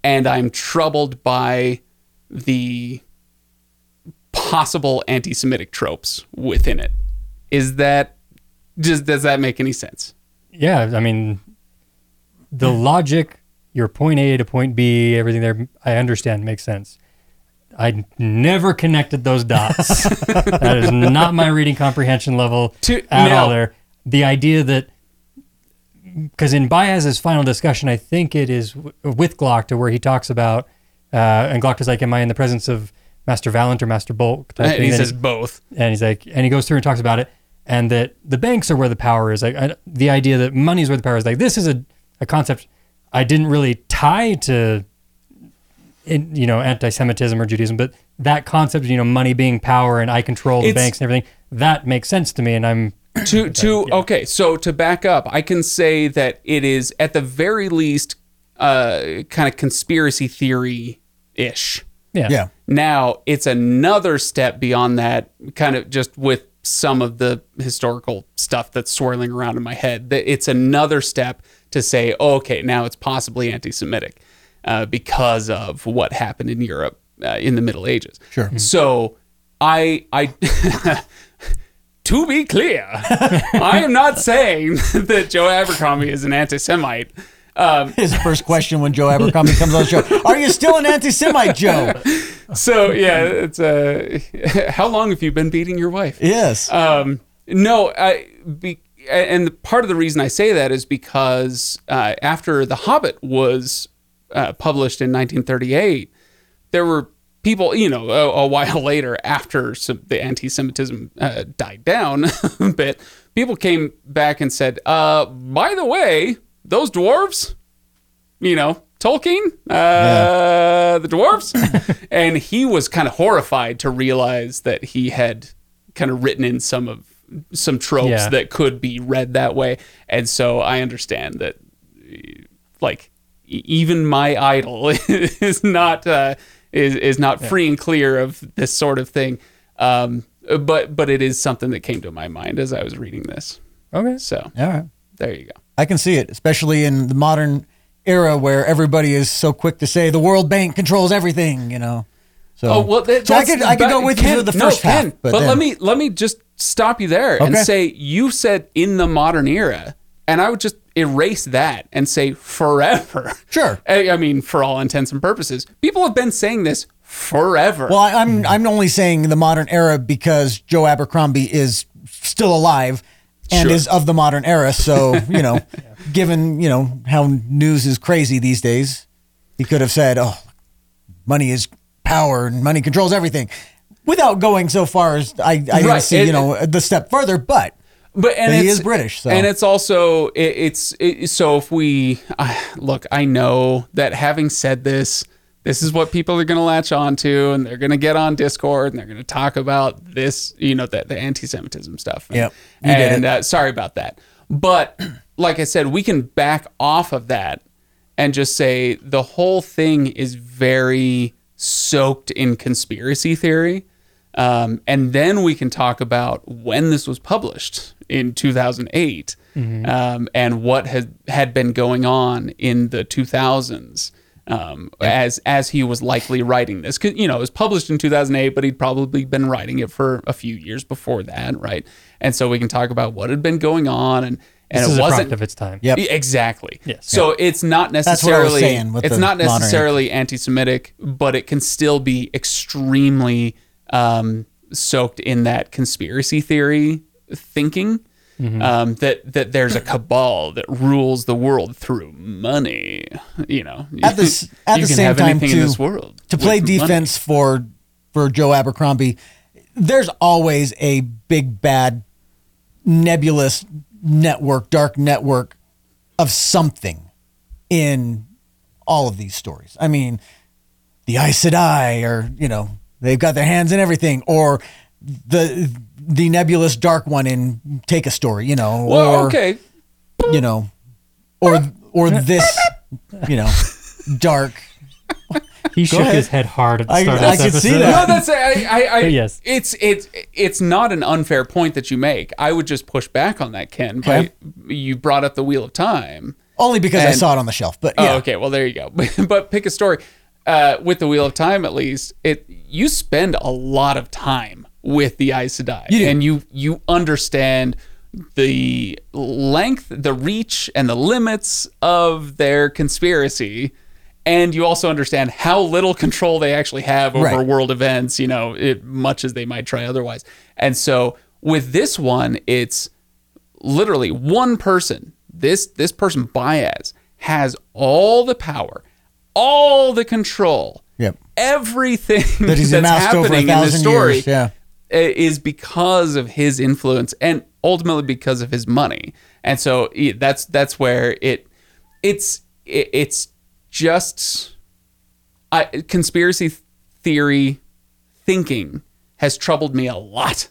And I'm troubled by the possible anti Semitic tropes within it. Is that, does, does that make any sense? Yeah, I mean, the logic, your point A to point B, everything there, I understand, makes sense. I never connected those dots. that is not my reading comprehension level To- at no. all. There, the idea that because in Bayaz's final discussion, I think it is w- with Glokta where he talks about, uh, and Glock is like, "Am I in the presence of Master Valint or Master Balk?" And thing. he says both. and he's like, and he goes through and talks about it, and that the banks are where the power is. Like I, the idea that money is where the power is. Like this is a, a concept I didn't really tie to, in, you know, anti-Semitism or Judaism, but that concept, of, you know, money being power and I control the It's- banks and everything, that makes sense to me, and I'm to to okay so to back up i can say that it is at the very least uh kind of conspiracy theory ish yeah, Yeah. now it's another step beyond that kind of just with some of the historical stuff that's swirling around in my head that it's another step to say oh, okay now it's possibly anti-semitic uh, because of what happened in europe uh, in the middle ages Sure. so i i to be clear, I am not saying that Joe Abercrombie is an anti-Semite. Um, His first question when Joe Abercrombie comes on the show: Are you still an anti-Semite, Joe? so yeah, it's uh, how long have you been beating your wife? Yes. Um, no, I be, and part of the reason I say that is because uh, after The Hobbit was uh, published in 1938, there were people, you know, a, a while later after some, the anti-Semitism uh, died down a bit, people came back and said, uh, by the way, those dwarves, you know, Tolkien, uh, the dwarves, and he was kind of horrified to realize that he had kind of written in some of some tropes Yeah. that could be read that way, and so I understand that, like, even my idol is not uh, is is not free and clear of this sort of thing. Um, but but it is something that came to my mind as I was reading this. okay. So right. there you go. I can see it, especially in the modern era where everybody is so quick to say the World Bank controls everything. You know. So, Oh well, that, so I could I could go with Kenn, you the no, first half, Kenn, but, but, let me let me just stop you there and say you said in the modern era, and I would just erase that and say forever. Sure. I, I mean, for all intents and purposes, people have been saying this forever. Well, I, I'm I'm only saying the modern era because Joe Abercrombie is still alive and Sure. is of the modern era. So you know, given you know how news is crazy these days, he could have said, "Oh, money is power and money controls everything," without going so far as I I didn't Right. see It- you know the step further. But but and But he it's- is British, so. and it's also it, it's it, so if we uh, look, I know that having said this, this is what people are going to latch on to, and they're going to get on Discord and they're going to talk about this, you know, the, the anti-Semitism stuff. And, Yep, and uh, sorry about that, but like I said, we can back off of that and just say the whole thing is very soaked in conspiracy theory. Um, and then we can talk about when this was published in 2008 um, and what had, had been going on in the 2000s um, as as he was likely writing this. 'Cause, you know, it was published in 2008, but he'd probably been writing it for a few years before that, right? And so we can talk about what had been going on and and This it is wasn't product of its time. Yep. Yeah, Exactly. Yes. So it's not what I was necessarily it's the not modern necessarily anti-Semitic, but it can still be extremely um, soaked in that conspiracy theory thinking. Mm-hmm. Um, that that there's a cabal that rules the world through money. You know, At the at you the can same have time, anything in too, this world to play with money. defense for for Joe Abercrombie, there's always a big bad nebulous network, dark network of something in all of these stories. I mean, the Aes Sedai, or you know, they've got their hands in everything, or the the nebulous dark one in Take a Story, you know, Well, or okay, you know, or or this, you know, dark. He shook ahead. his head hard at the start I of this could see that. No, that's I, I, I Yes. It's it's it's not an unfair point that you make. I would just push back on that, Kenn. Okay. By, you brought up the Wheel of Time. Only because I saw it on the shelf, but Oh, okay. Well, there you go. but pick a story. Uh, with the Wheel of Time, at least, it you spend a lot of time with the Aes Sedai, You and you you understand the length, the reach, and the limits of their conspiracy. And you also understand how little control they actually have over Right. world events, you know, it, much as they might try otherwise. And so with this one, it's literally one person this this person Bayaz has all the power all the control Yep. everything That he's that's amassed over a happening in the story years, yeah. I- is because of his influence and ultimately because of his money and so that's that's where it it's it, it's just I, conspiracy theory thinking has troubled me a lot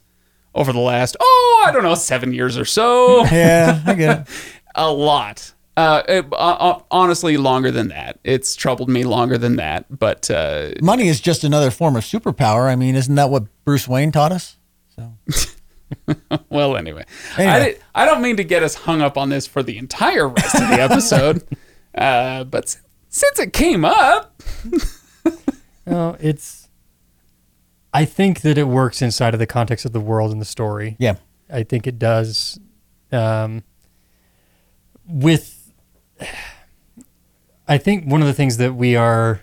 over the last oh I don't know seven years or so Yeah, I get it. a lot. Uh, it- uh, uh, honestly, longer than that. It's troubled me longer than that. But uh, Money is just another form of superpower. I mean, isn't that what Bruce Wayne taught us? So well, anyway, I, did, I don't mean to get us hung up on this for the entire rest of the episode. uh, but s- since it came up, No, it's. I think that it works inside of the context of the world and the story. yeah, I think it does. Um, with, I think one of the things that we are.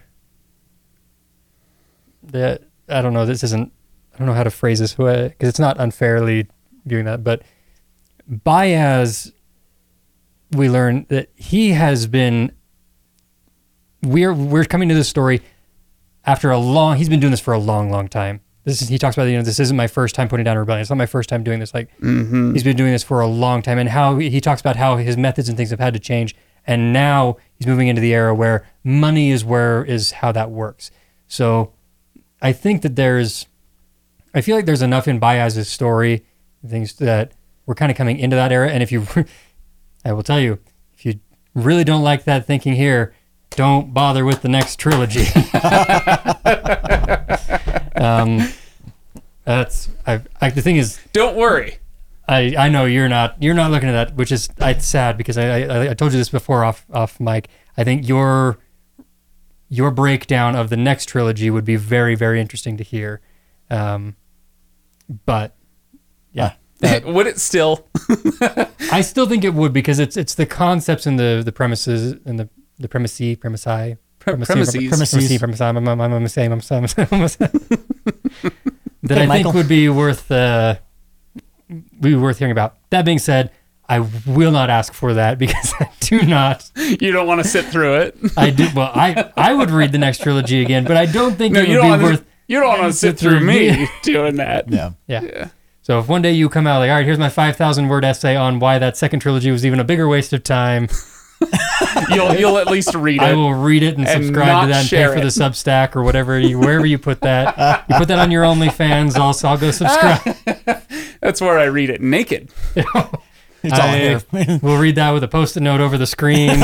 That I don't know. This isn't. I don't know how to phrase this because it's not unfairly viewing that, but Bayaz, we learn that he has been. We're we're coming to this story after a long. He's been doing this for a long, long time. This is he talks about. You know, this isn't my first time putting down a rebellion. It's not my first time doing this. Like mm-hmm. he's been doing this for a long time, and how he talks about how his methods and things have had to change, and now he's moving into the era where money is where is how that works. So, I think that there's, I feel like there's enough in Bayaz's story, things that we're kind of coming into that era, and if you, I will tell you, if you really don't like that thinking here, don't bother with the next trilogy. um, that's I, I. The thing is, don't worry. I, I know you're not you're not looking at that, which is it's sad because I, I I told you this before off off mic. I think your your breakdown of the next trilogy would be very very interesting to hear. Um, but yeah, Would it still? I still think it would because it's it's the concepts and the the premises and the the premise premisi premises. premises Premises. I'm I'm I'm I'm saying I'm saying I'm saying that I think would be worth uh would be worth hearing about. That being said, I will not ask for that because I do not. You don't want to sit through it. I do well. I I would read the next trilogy again, but I don't think No, it you would don't be want to. worth. You don't want to sit through me doing that. yeah. Yeah. Yeah. So if one day you come out like, all right, here's my five thousand word essay on why that second trilogy was even a bigger waste of time. You'll you'll at least read it. I will read it and, and subscribe not to that and pay share for the. Substack or whatever you wherever you put that. You put that on your OnlyFans. Also, I'll go subscribe. That's where I read it naked. It's all I- here. we'll read that with a post-it note over the screen.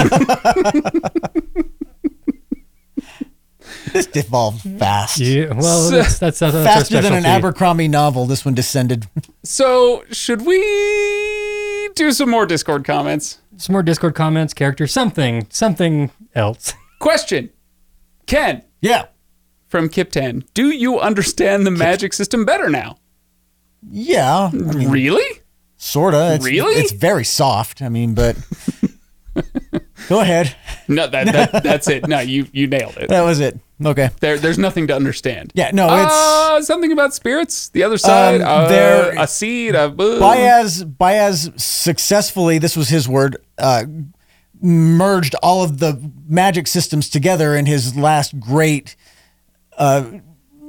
this devolved fast. yeah, well, So- that's that's, that's, our Faster than an specialty. Abercrombie novel, this one descended. So, should we do some more Discord comments? Some more Discord comments, character, something, something else. Question Kenn yeah. from Kiptan Do you understand the magic system better now? Yeah. I mean, Really? sorta. It's, Really? It's very soft. I mean, but go ahead. No, that, that that's it. No, you you nailed it. That was it. Okay. There, there's nothing to understand. Yeah, no, it's Uh, something about spirits. The other side. Um, uh, there- a seed. A boo. Bayaz. Bayaz successfully. This was his word. Uh, merged all of the magic systems together in his last great uh,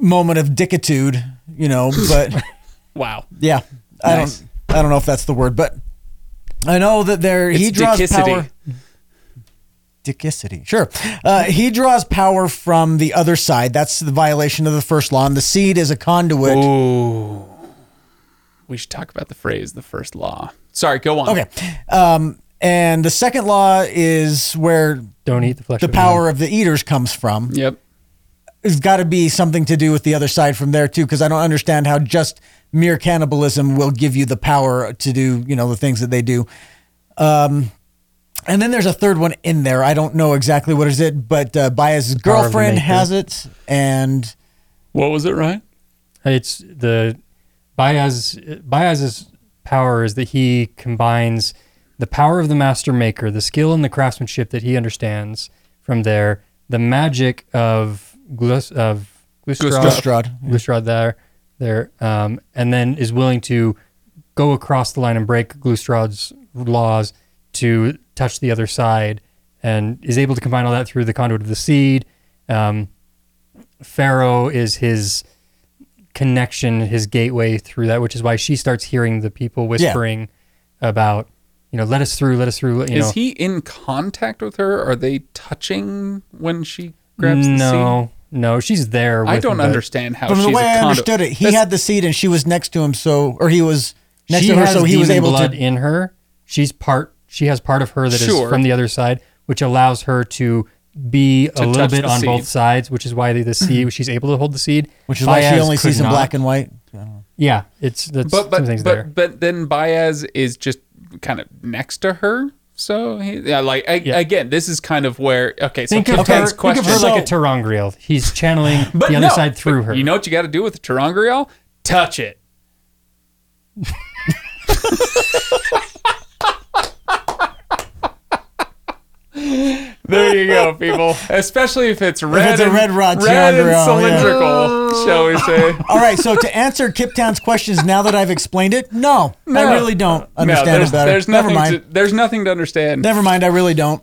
moment of dickitude. You know, but Wow. yeah, I Nice. don't. I don't know if that's the word, but I know that there he draws dickicity. power. Dickicity, sure. Uh, he draws power from the other side. That's the violation of the first law. And the seed is a conduit. Ooh. We should talk about the phrase "the first law." Sorry, go on. Okay. Um, and the second law is where Don't eat the flesh. the of power of the eaters comes from. Yep. It's got to be something to do with the other side from there too, because I don't understand how just mere cannibalism will give you the power to do, you know, the things that they do. Um, and then there's a third one in there. I don't know exactly what is it, but uh, Bayaz's power of the girlfriend has it, and What was it? Right. It's the Bayaz Bayaz's power is that he combines the power of the master maker, the skill and the craftsmanship that he understands from there, the magic of Glus, of Glustrod, Glustrod. Glustrod there, there, um, and then is willing to go across the line and break Glustrod's laws to touch the other side, and is able to combine all that through the conduit of the seed. Um, Ferro is his connection, his gateway through that, which is why she starts hearing the people whispering about, you know, let us through, let us through. You Is know, he in contact with her? Are they touching when she grabs the seed? no, no, she's there. I don't him, understand how from she's the way a I conduit. understood it, he That's- had the seed and she was next to him, so or he was next to her, so he was able blood to. in her. She's part. She has part of her that is Sure. from the other side, which allows her to be a little bit the on both sides, which is why the, the seed she's able to hold the seed. Which is why she only could sees in black and white. Yeah, it's that's but some but things but there. but then Bayaz is just kind of next to her. So he, yeah, like I, Yeah. again, this is kind of where okay. So Think of, her, think of her like a So- ter'angreal. He's channeling but the other no, side through her. You know what you got to do with the ter'angreal? Touch it. there you go, people. Especially if it's red, it's a and, red rod red and ter'angreal, yeah. cylindrical, shall we say? All right, so to answer Kip Town's questions now that I've explained it, no, I really don't understand no, there's, it better. There's Never nothing mind. To, there's nothing to understand. Never mind, I really don't.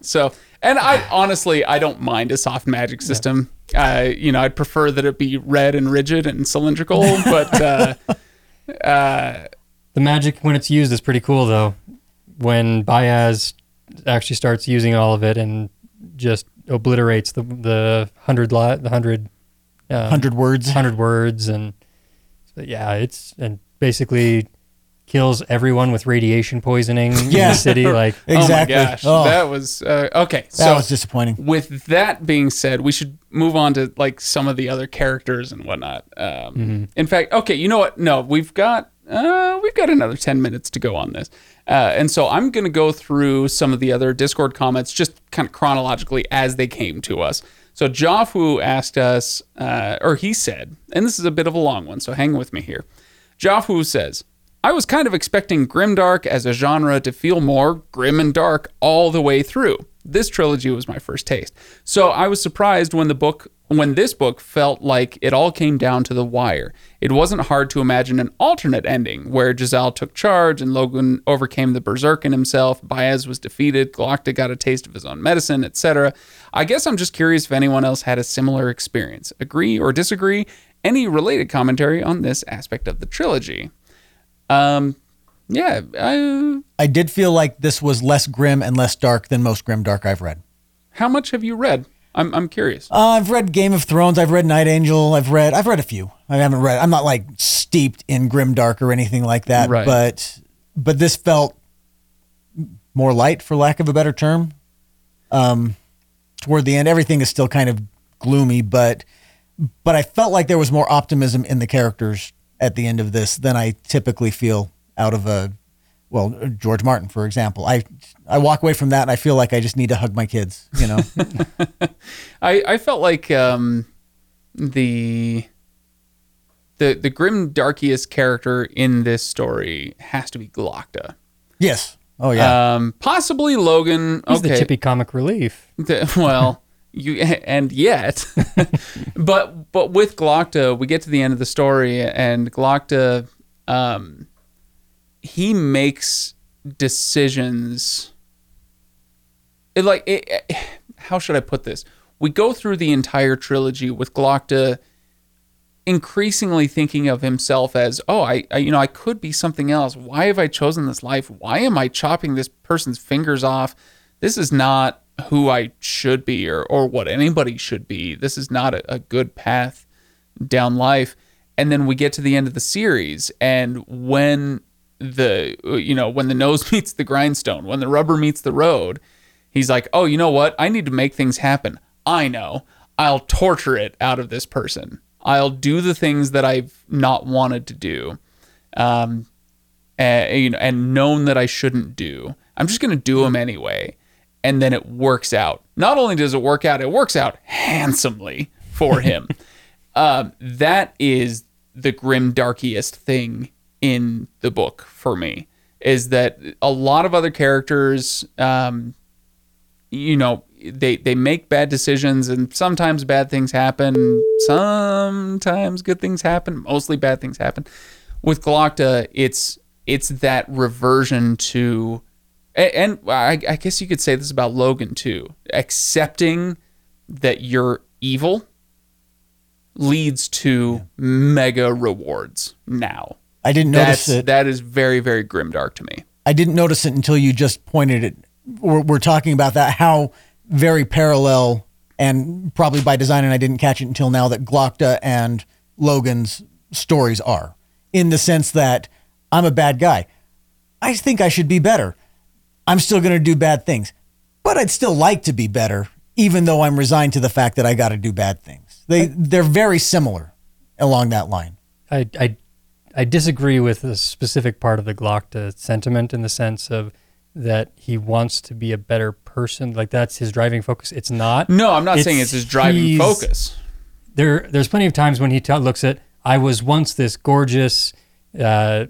So, and I honestly, I don't mind a soft magic system. Uh, you know, I'd prefer that it be red and rigid and cylindrical, but uh, uh, The magic when it's used is pretty cool though. When Bayaz actually starts using all of it and just obliterates the the hundred lot the hundred uh, Hundred words. hundred words and so, yeah, it's and basically kills everyone with radiation poisoning in Yeah. the city. Like Exactly. oh my gosh, Oh. that was uh, okay. That So, was disappointing. with that being said, we should move on to like some of the other characters and whatnot. Um, Mm-hmm. In fact, okay, you know what? No, we've got uh, we've got another ten minutes to go on this, uh, and so I'm going to go through some of the other Discord comments just kind of chronologically as they came to us. So Jaffu asked us, uh, or he said, and this is a bit of a long one, so hang with me here. Jaffu says. I was kind of expecting grimdark as a genre to feel more grim and dark all the way through. This trilogy was my first taste. So I was surprised when the book when this book felt like it all came down to the wire. It wasn't hard to imagine an alternate ending where Jezal took charge and Logen overcame the berserk in himself, Bayaz was defeated, Glokta got a taste of his own medicine, etc. I guess I'm just curious if anyone else had a similar experience. Agree or disagree? Any related commentary on this aspect of the trilogy? Um, yeah, I, I did feel like this was less grim and less dark than most grim dark I've read. how much have you read? I'm, I'm curious. Uh, I've read Game of Thrones. I've read Night Angel. I've read. I've read a few. I haven't read. I'm not like steeped in grim dark or anything like that. Right. But but this felt more light, for lack of a better term. Um, toward the end, everything is still kind of gloomy, but but I felt like there was more optimism in the characters at the end of this than I typically feel out of a well George Martin, for example. I I walk away from that and I feel like I just need to hug my kids. You know, I, I felt like um, the the the grim darkiest character in this story has to be Glokta. yes. Oh yeah. Um, possibly Logen. He's okay. the chippy comic relief. The- well, you and yet, but but with Glokta, we get to the end of the story, and Glokta, um, he makes decisions. It like it, it- how should I put this? We go through the entire trilogy with Glokta increasingly thinking of himself as, oh, I, I, you know, I could be something else. Why have I chosen this life? Why am I chopping this person's fingers off? This is not who I should be or, or what anybody should be. This is not a, a good path down life. And then we get to the end of the series, and when the, you know, when the nose meets the grindstone, when the rubber meets the road, he's like, oh, you know what? I need to make things happen. I know. I'll torture it out of this person. I'll do the things that I've not wanted to do, um, and, you know, and known that I shouldn't do. I'm just going to do them anyway, and then it works out. Not only does it work out, it works out handsomely for him. um, that is the grim, darkiest thing in the book for me. Is that a lot of other characters, um, you know, they they make bad decisions and sometimes bad things happen. Sometimes good things happen. Mostly bad things happen. With Glokta, it's it's that reversion to a- and I, I guess you could say this about Logen too. Accepting that you're evil leads to mega rewards now I didn't notice that's it. that is very very grimdark to me I didn't notice it until you just pointed it. We're, we're talking about that, how very parallel and probably by design, and I didn't catch it until now that Glokta and Logen's stories are in the sense that I'm a bad guy. I think I should be better. I'm still going to do bad things, but I'd still like to be better, even though I'm resigned to the fact that I got to do bad things. They, they're very similar along that line. I, I, I disagree with a specific part of the Glokta sentiment in the sense of that he wants to be a better person. Like that's his driving focus. It's not. no i'm not It's- saying it's his driving focus There, there's plenty of times when he t- looks at, I was once this gorgeous, uh,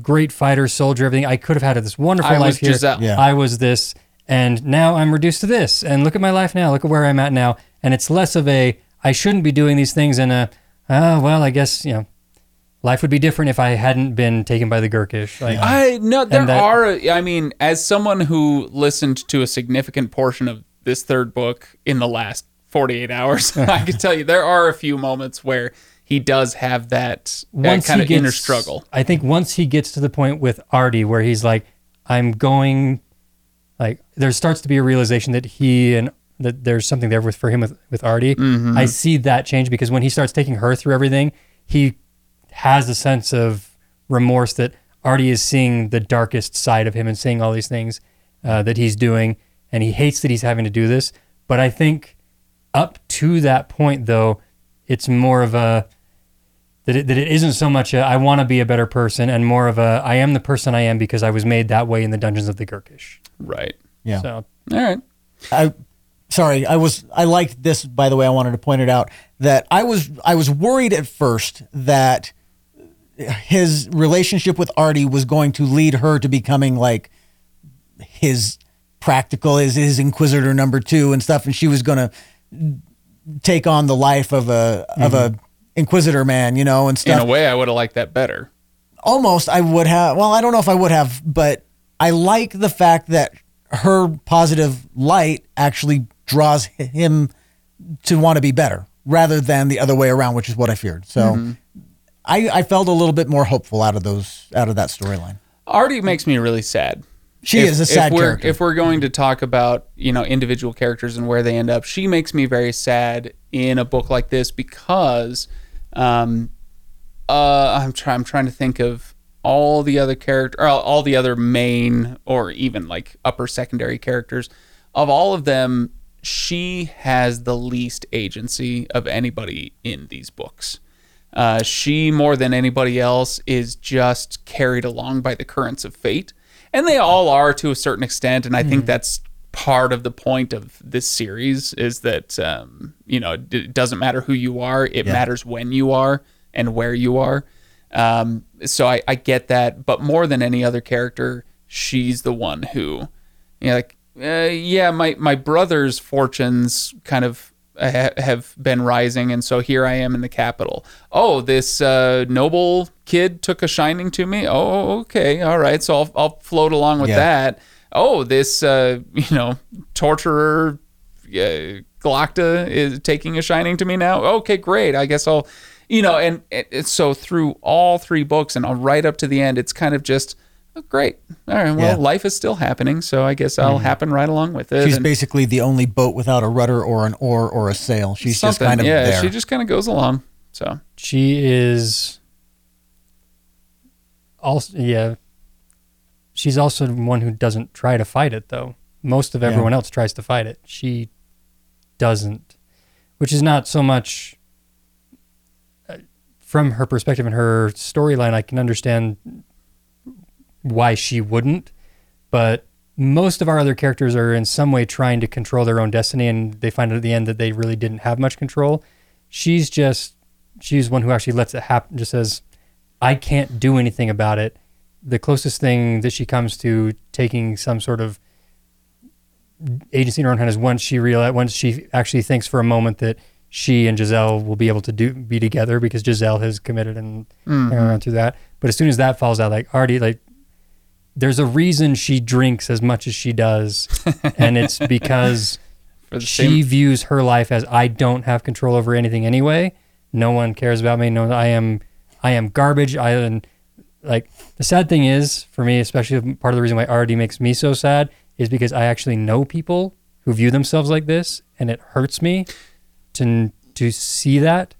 great fighter, soldier, everything. I could have had this wonderful I life was here. Yeah. I was this, and now I'm reduced to this. And look at my life now. Look at where I'm at now. And it's less of a, I shouldn't be doing these things, and a, oh, well, I guess, you know, life would be different if I hadn't been taken by the Gurkish. Like, I no, there that- are. I mean, as someone who listened to a significant portion of this third book in the last forty-eight hours, I can tell you there are a few moments where he does have that, that kind of gets, inner struggle. I think once he gets to the point with Ardee where he's like, I'm going, like there starts to be a realization that he and that there's something there with for him with with Ardee. Mm-hmm. I see that change because when he starts taking her through everything, he has a sense of remorse that Ardee is seeing the darkest side of him and seeing all these things uh, that he's doing, and he hates that he's having to do this. But I think up to that point, though, it's more of a that it, that it isn't so much a, I want to be a better person and more of a I am the person I am because I was made that way in the dungeons of the Gurkish. Right. Yeah. So All right. I sorry, I was I liked this by the way, I wanted to point it out that I was I was worried at first that his relationship with Ardee was going to lead her to becoming like his practical his his inquisitor number 2 and stuff and she was going to take on the life of a of a mm-hmm. inquisitor man, you know, and In a way, I would have liked that better. almost I would have. Well, I don't know if I would have, but I like the fact that her positive light actually draws him to want to be better rather than the other way around, which is what I feared. So mm-hmm. I, I felt a little bit more hopeful out of those out of that storyline. Ardee makes me really sad. She if, is a sad if character. If we're going to talk about you know individual characters and where they end up, she makes me very sad in a book like this because um, uh, I'm trying I'm trying to think of all the other character, or all the other main or even like upper secondary characters, of all of them, she has the least agency of anybody in these books. Uh, she, more than anybody else, is just carried along by the currents of fate. And they all are to a certain extent. And I think that's part of the point of this series is that, um, you know, it it doesn't matter who you are, it matters when you are and where you are. Um, so I, I get that. But more than any other character, she's the one who, you know, like, uh, yeah, my, my brother's fortunes kind of ha- have been rising, and so here I am in the capital. Oh, this uh, noble kid took a shining to me. Oh, okay, all right. So I'll, I'll float along with Yeah. that. Oh, this uh, you know torturer uh, Glokta is taking a shining to me now. Okay, great. I guess I'll, you know, and, and so through all three books and right up to the end, it's kind of just. Oh, Great. All right. Well, Yeah. life is still happening, so I guess I'll happen right along with it. She's and- basically the only boat without a rudder or an oar or a sail. She's just kind of yeah, there. she just kind of goes along. So She is also yeah. She's also one who doesn't try to fight it though. Most of everyone else tries to fight it. She doesn't, which is not so much uh, from her perspective and her storyline. I can understand why she wouldn't, but most of our other characters are in some way trying to control their own destiny, and they find out at the end that they really didn't have much control. She's just she's one who actually lets it happen. Just says, "I can't do anything about it." The closest thing that she comes to taking some sort of agency in her own hand is once she realize once she actually thinks for a moment that she and Jezal will be able to do be together because Jezal has committed and Mm-hmm. around through that. But as soon as that falls out, like already like there's a reason she drinks as much as she does, and it's because she same, views her life as I don't have control over anything anyway. No one cares about me. No, I am, I am garbage. I and like the sad thing is for me, especially part of the reason why Ardee makes me so sad is because I actually know people who view themselves like this, and it hurts me to to see that.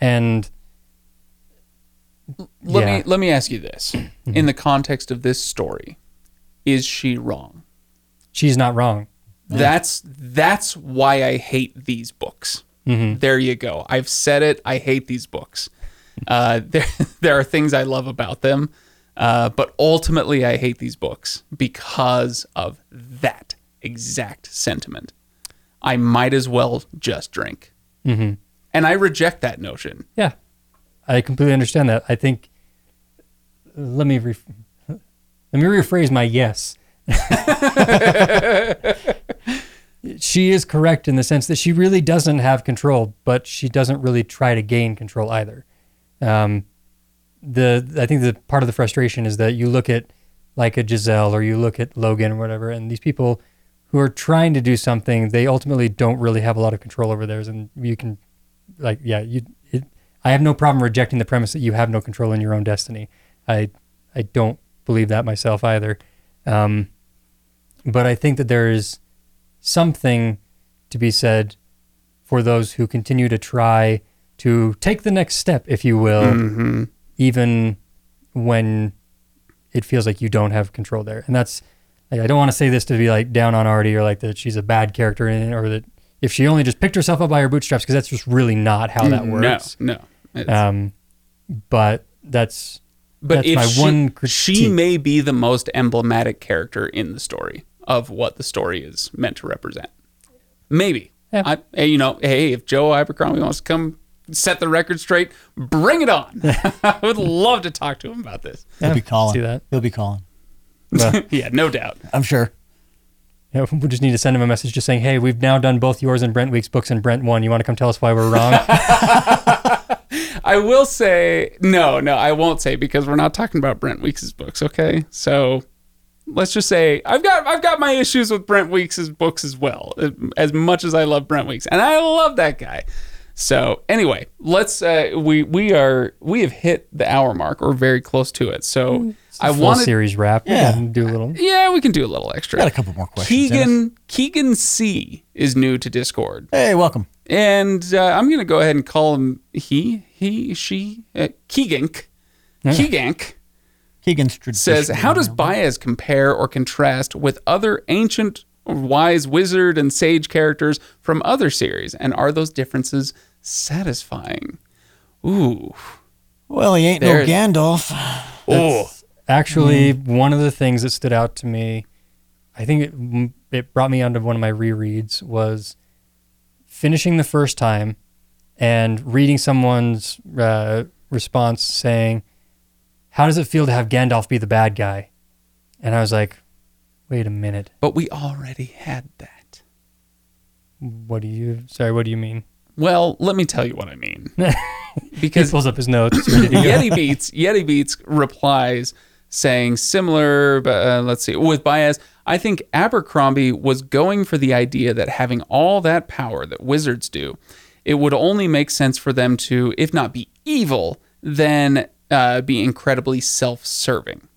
And let yeah. me let me ask you this: in the context of this story, is she wrong? she's not wrong. That's that's why I hate these books. Mm-hmm. There you go. I've said it. I hate these books. Uh, there there are things I love about them, uh, but ultimately I hate these books because of that exact sentiment. I might as well just drink, Mm-hmm. and I reject that notion. Yeah, I completely understand that. I think. Let me ref- let me rephrase my yes. she is correct in the sense that she really doesn't have control, but she doesn't really try to gain control either. Um, the I think the part of the frustration is that you look at like a Jezal or you look at Logen or whatever, and these people who are trying to do something, they ultimately don't really have a lot of control over theirs, and you can like yeah you i have no problem rejecting the premise that you have no control in your own destiny i i don't believe that myself either um, but i think that there is something to be said for those who continue to try to take the next step if you will Mm-hmm. even when it feels like you don't have control there. And that's like I don't want to say this to be like down on Ardee or like that she's a bad character in it or that if she only just picked herself up by her bootstraps because that's just really not how that works. No, no. It's- Um, but that's but that's if my she, one she may be the most emblematic character in the story of what the story is meant to represent. Maybe. Yeah. I, you know, hey, if Joe Abercrombie wants to come set the record straight, bring it on. I would love to talk to him about this. He'll be calling. see that. He'll be calling. yeah, no doubt. I'm sure. you know, we just need to send him a message just saying, "Hey, we've now done both yours and Brent Weeks' books, and Brent won. You want to come tell us why we're wrong?" I will say no, no, I won't say because we're not talking about Brent Weeks' books, okay? So let's just say I've got I've got my issues with Brent Weeks' books as well, as much as I love Brent Weeks, and I love that guy. So anyway, let's uh, we we are we have hit the hour mark or very close to it. So I Full wanted series wrap. Yeah. Yeah, do a little. yeah, we can do a little extra. Got a couple more questions. Dennis. Keegan Keegan C is new to Discord. Hey, welcome. And uh, I'm going to go ahead and call him he, he, she, uh, Keegank. Keegank. Keegan's tradition. says, How does Bayaz compare or contrast with other ancient, wise wizard and sage characters from other series? And are those differences satisfying? Ooh. Well, he ain't There- no Gandalf. Oh. Actually, one of the things that stood out to me, I think it, it brought me onto one of my rereads, was finishing the first time and reading someone's uh, response saying, How does it feel to have Gandalf be the bad guy? And I was like, Wait a minute. But we already had that. What do you, sorry, what do you mean? Well, let me tell you what I mean. Because he pulls up his notes. He's ready to go. Yeti Beats, Yeti Beats replies saying similar, but uh, let's see, with bias. I think Abercrombie was going for the idea that having all that power that wizards do, it would only make sense for them to, if not be evil, then uh, be incredibly self serving.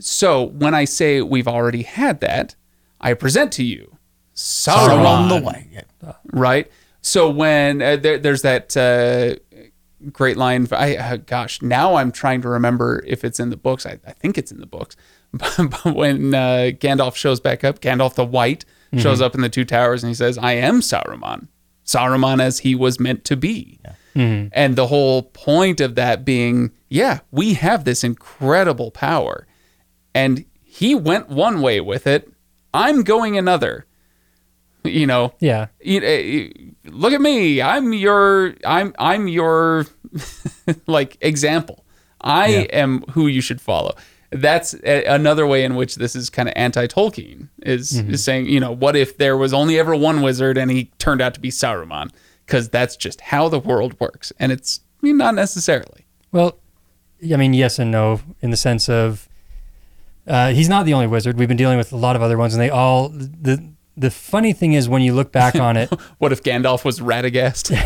So when I say we've already had that, I present to you Sauron, Sauron the White. Yeah. right? So when uh, there, there's that uh, great line, I uh, gosh, now I'm trying to remember if it's in the books. I, I think it's in the books. but when uh, Gandalf shows back up, Gandalf the White shows up in the Two Towers, and he says, "I am Saruman, Saruman as he was meant to be." And the whole point of that being, yeah, we have this incredible power, and he went one way with it. I'm going another. You know, Yeah. uh, look at me. I'm your i'm i'm your like example. I am who you should follow. That's a, another way in which this is kind of anti-tolkien is, is saying you know what if there was only ever one wizard and he turned out to be saruman? Because that's just how the world works. And it's I mean, not necessarily. Well, I mean, yes and no, in the sense of uh, he's not the only wizard. We've been dealing with a lot of other ones, and they all the the funny thing is when you look back on it, what if gandalf was radagast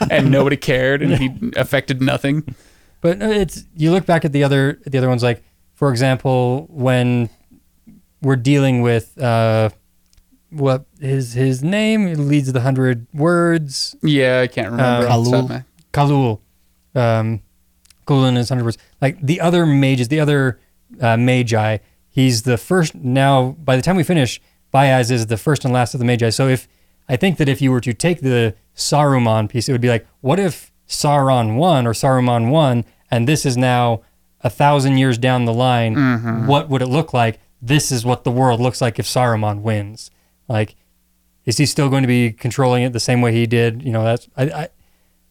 and nobody cared and he affected nothing but uh, it's you look back at the other the other ones. Like for example, when we're dealing with uh, what his his name leads the hundred words. yeah i can't remember top of Khalul, um, Khalul in his hundred words. Like the other mages, the other uh, magi, he's the first. Now, by the time we finish, Bayaz is the first and last of the magi. So if I think that if you were to take the Saruman piece, it would be like, what if Sauron won or Saruman won, and this is now a thousand years down the line? What would it look like? This is what the world looks like if Saruman wins. Like, is he still going to be controlling it the same way he did? You know, that's I. I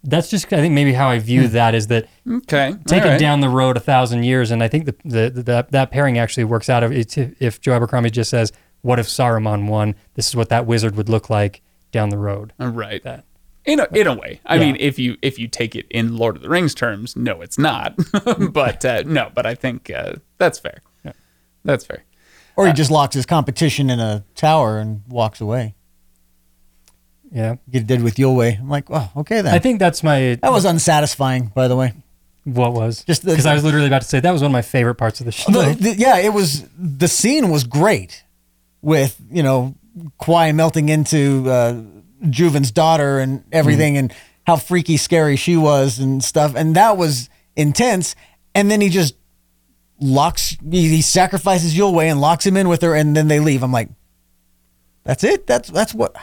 that's just I think maybe how I view that is that okay take all it down the road a thousand years, and I think the, the, the that that pairing actually works out. Of it if Joe Abercrombie just says, "What if Saruman won? This is what that wizard would look like down the road." Right. That. In a, in a way. I Yeah. mean, if you if you take it in Lord of the Rings terms, no, it's not. but uh, no, but I think uh, that's fair. yeah. That's fair. Or he just locks his competition in a tower and walks away. Yeah, Get did with Yulwei. I'm like, oh, okay then. I think that's my that was unsatisfying, by the way. what was Just because I was literally about to say that was one of my favorite parts of the show. The- the- yeah, it was. The scene was great, with you know, Quai melting into uh, Juvens' daughter and everything, and how freaky, scary she was and stuff, and that was intense. And then he just locks. He, he sacrifices Yulwei and locks him in with her, and then they leave. I'm like, that's it. That's that's what.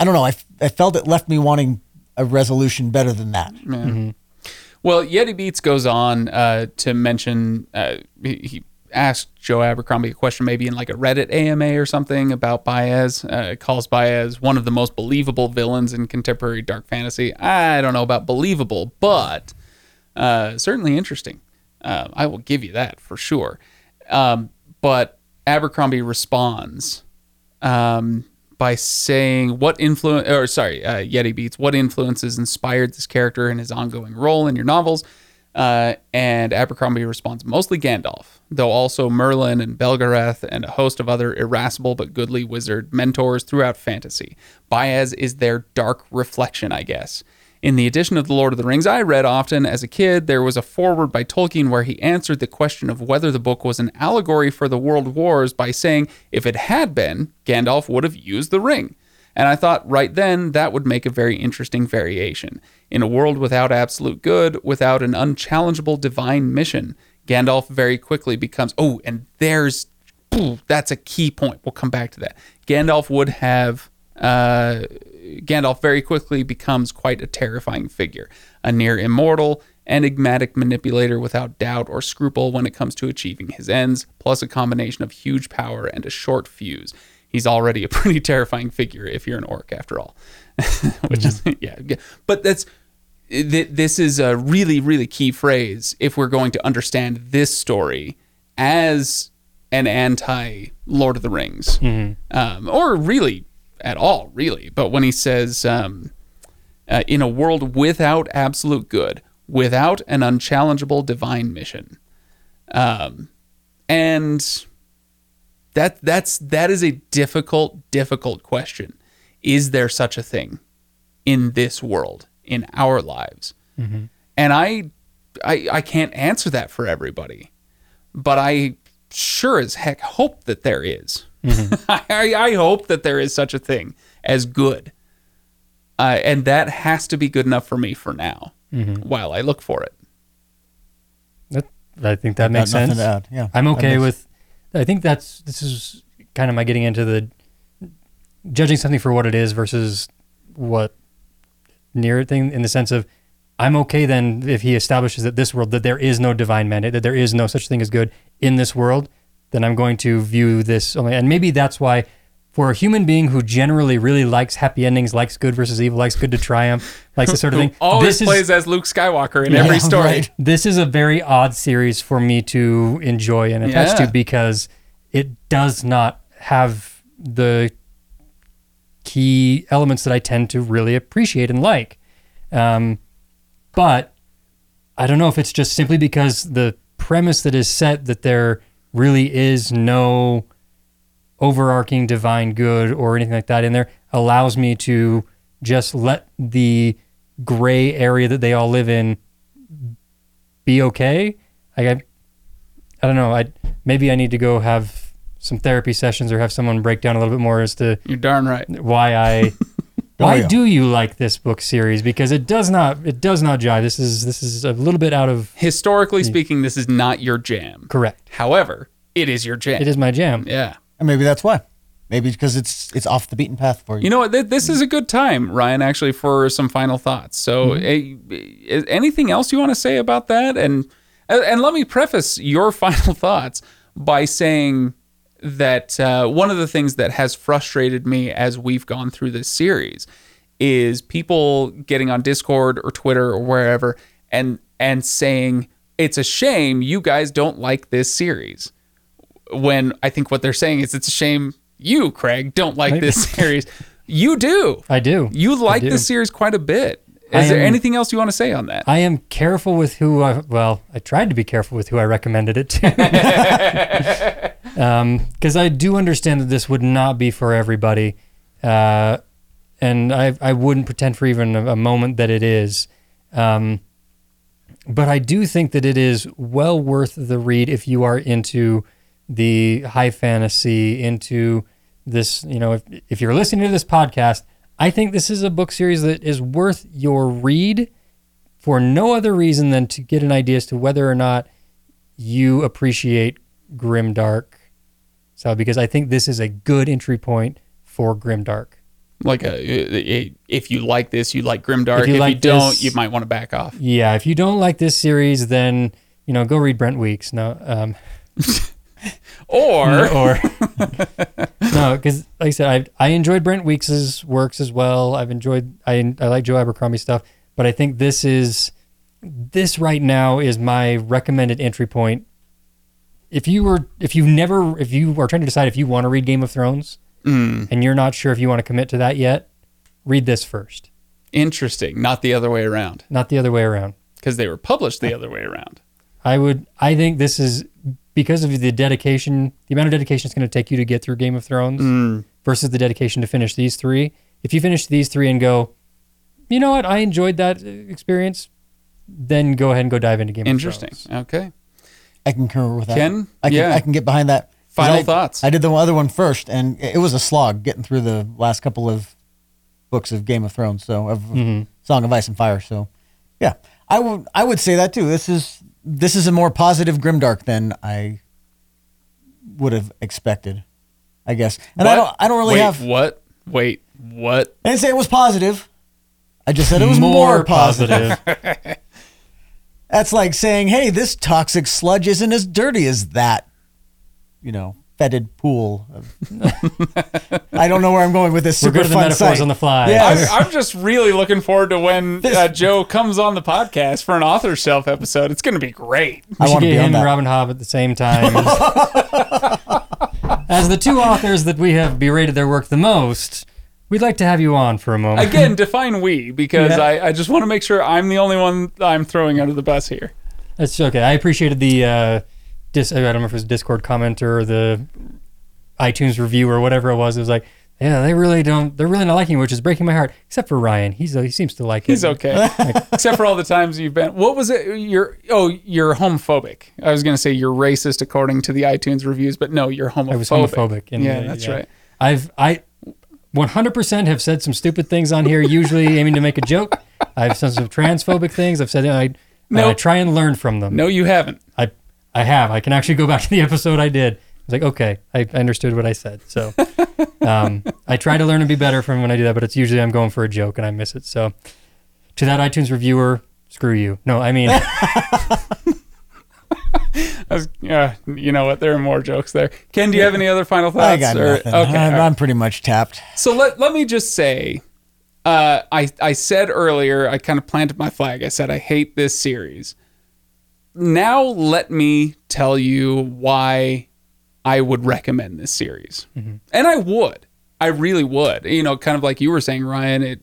I don't know. I, I felt it left me wanting a resolution better than that. Well, Yeti Beats goes on uh, to mention uh, he, he asked Joe Abercrombie a question, maybe in like a Reddit AMA or something about Bayaz. Uh, calls Bayaz one of the most believable villains in contemporary dark fantasy. I don't know about believable, but uh, certainly interesting. Uh, I will give you that for sure. Um, but Abercrombie responds um, by saying what influence, or sorry, uh, Yeti Beats, what influences inspired this character and his ongoing role in your novels? Uh, and Abercrombie responds mostly Gandalf, though also Merlin and Belgarath and a host of other irascible but goodly wizard mentors throughout fantasy. Bayaz is their dark reflection, I guess. In the edition of The Lord of the Rings I read often as a kid, there was a foreword by Tolkien where he answered the question of whether the book was an allegory for the world wars by saying if it had been, Gandalf would have used the ring. And I thought right then that would make a very interesting variation. In a world without absolute good, without an unchallengeable divine mission, Gandalf very quickly becomes. Oh, and there's. That's a key point. We'll come back to that. Gandalf would have. Uh, Gandalf very quickly becomes quite a terrifying figure, a near immortal, enigmatic manipulator without doubt or scruple when it comes to achieving his ends, plus a combination of huge power and a short fuse. He's already a pretty terrifying figure if you're an orc, after all. Which is yeah, but that's th- this is a really really key phrase if we're going to understand this story as an anti Lord of the Rings, um, or really at all, really. But when he says, um, uh, in a world without absolute good, without an unchallengeable divine mission, um, and that that's that is a difficult, difficult question. Is there such a thing in this world, in our lives? And I, I, I can't answer that for everybody, but I sure as heck hope that there is. I, I hope that there is such a thing as good. Uh, and that has to be good enough for me for now while I look for it. That, I think that makes sense. to add. Yeah, I'm okay makes- with. I think that's this is kind of my getting into the judging something for what it is versus what near thing in the sense of I'm okay then if he establishes that this world that there is no divine mandate that there is no such thing as good in this world then I'm going to view this only and maybe that's why for a human being who generally really likes happy endings likes good versus evil likes good to triumph likes this sort of Who thing always this is plays as Luke Skywalker in Yeah, every story. right. this is a very odd series for me to enjoy and attach Yeah. to because it does not have the key elements that I tend to really appreciate and like. Um, but I don't know if it's just simply because the premise that is set that there really is no overarching divine good or anything like that in there allows me to just let the gray area that they all live in be okay. Like I, I don't know. I maybe I need to go have some therapy sessions or have someone break down a little bit more as to You're darn right. why I why yeah. do you like this book series because it does not it does not jive. This is this is a little bit out of Historically speaking, this is not your jam. correct. However, it is your jam. It is my jam. Yeah. And maybe that's why. Maybe because it's it's off the beaten path for you. You know what? Th- This is a good time, Ryan, actually, for some final thoughts. So, eh, is anything else you want to say about that? And and let me preface your final thoughts by saying that uh, one of the things that has frustrated me as we've gone through this series is people getting on Discord or Twitter or wherever and and saying it's a shame you guys don't like this series. When I think what they're saying is it's a shame you, Craig, don't like this series. You do. I do. You like do. this series quite a bit. Is there anything else you want to say on that? I am careful with who I well, I tried to be careful with who I recommended it to. because I do understand that this would not be for everybody. Uh, and I I wouldn't pretend for even a, a moment that it is. Um, but I do think that it is well worth the read if you are into the high fantasy, into this, you know, if, if you're listening to this podcast, I think this is a book series that is worth your read for no other reason than to get an idea as to whether or not you appreciate grimdark. So, because I think this is a good entry point for grimdark. Like, a, a- if you like this, you like Grimdark. If you you, like don't, this- you might want to back off. Yeah, if you don't like this series, then you know go read Brent Weeks. No, um, Or or no, because like I said, I I enjoyed Brent Weeks's works as well. I've enjoyed I I like Joe Abercrombie stuff, but I think this is this right now is my recommended entry point. If you were if you've never if you are trying to decide if you want to read Game of Thrones and you're not sure if you want to commit to that yet, read this first, interesting, not the other way around, not the other way around. because they were published the other way around. I would. I think this is because of the dedication, the amount of dedication it's going to take you to get through Game of Thrones versus the dedication to finish these three. If you finish these three and go, you know what, I enjoyed that uh, experience, then go ahead and go dive into Game Interesting. of Thrones. Interesting. Okay. I can concur with that. Kenn? I can Yeah. I can get behind that. Final I- thoughts. I did the other one first, and it was a slog getting through the last couple of books of Game of Thrones, so of mm-hmm. Song of Ice and Fire. So, yeah, I would I would say that too. This is this is a more positive Grimdark than I would have expected. I guess, and I don't I don't really Wait, have. what? Wait, what? I didn't say it was positive. I just said it was more, positive. That's like saying, "Hey, this toxic sludge isn't as dirty as that," you know, fetid pool. of- I don't know where I'm going with this. We're good at the fun metaphors site. on the fly. Yes. I'm, I'm just really looking forward to when This- uh, Joe comes on the podcast for an author shelf episode. It's going to be great. I We should want to get be on him that. and Robin Hobb at the same time. As the two authors that we have berated their work the most, we'd like to have you on for a moment. Again, define we because Yeah. I, I just want to make sure I'm the only one I'm throwing under the bus here. That's okay. I appreciated the uh, dis- I don't know if it was Discord comment or the iTunes review or whatever it was. It was like, yeah, they really don't. They're really not liking it, which is breaking my heart. Except for Ryan, he's he seems to like it. He's okay, except for all the times you've been. What was it? You're oh, you're homophobic. I was going to say you're racist according to the iTunes reviews, but no, you're homophobic. I was homophobic. yeah, uh, that's right. I've I 100% have said some stupid things on here, usually aiming to make a joke. I've said some transphobic things. I've said I I try and learn from them. No, you haven't. I I have. I can actually go back to the episode I did. I was like, okay, I I understood what I said. So um, I try to learn and be better from when I do that, but it's usually I'm going for a joke and I miss it. So to that iTunes reviewer, screw you. No, I mean, was, uh, you know what? There are more jokes there. Kenn, do you have any other final thoughts? I got or- nothing. Okay. I'm, all right. I'm pretty much tapped. So let, let me just say, uh, I, I said earlier, I kind of planted my flag. I said, I hate this series. Now let me tell you why I would recommend this series. And I would. I really would. You know, kind of like you were saying, Ryan, it,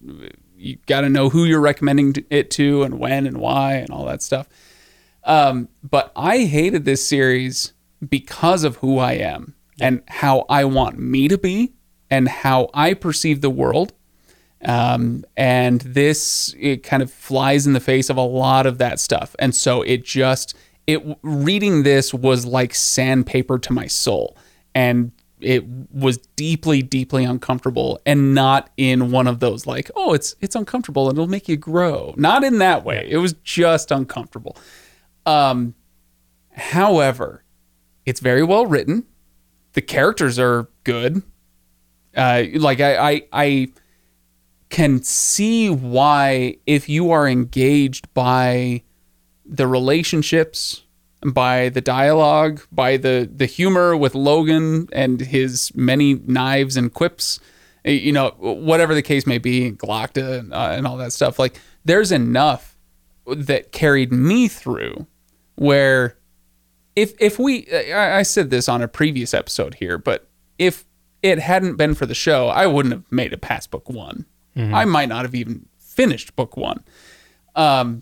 you got to know who you're recommending it to and when and why and all that stuff. Um, but I hated this series because of who I am and how I want me to be and how I perceive the world. Um, and this it kind of flies in the face of a lot of that stuff. And so it just it reading this was like sandpaper to my soul, and it was deeply, deeply uncomfortable, and not in one of those like, oh, it's it's uncomfortable and it'll make you grow. Not in that way. It was just uncomfortable. Um, however, it's very well written. The characters are good. Uh, like I, I, I can see why if you are engaged by the relationships, by the dialogue, by the the humor with Logen and his many knives and quips, eh, you know, whatever the case may be, and, uh, and all that stuff. Like there's enough that carried me through where if if we I, I said this on a previous episode here, but if it hadn't been for the show, I wouldn't have made it past book one. I might not have even finished book one. Um,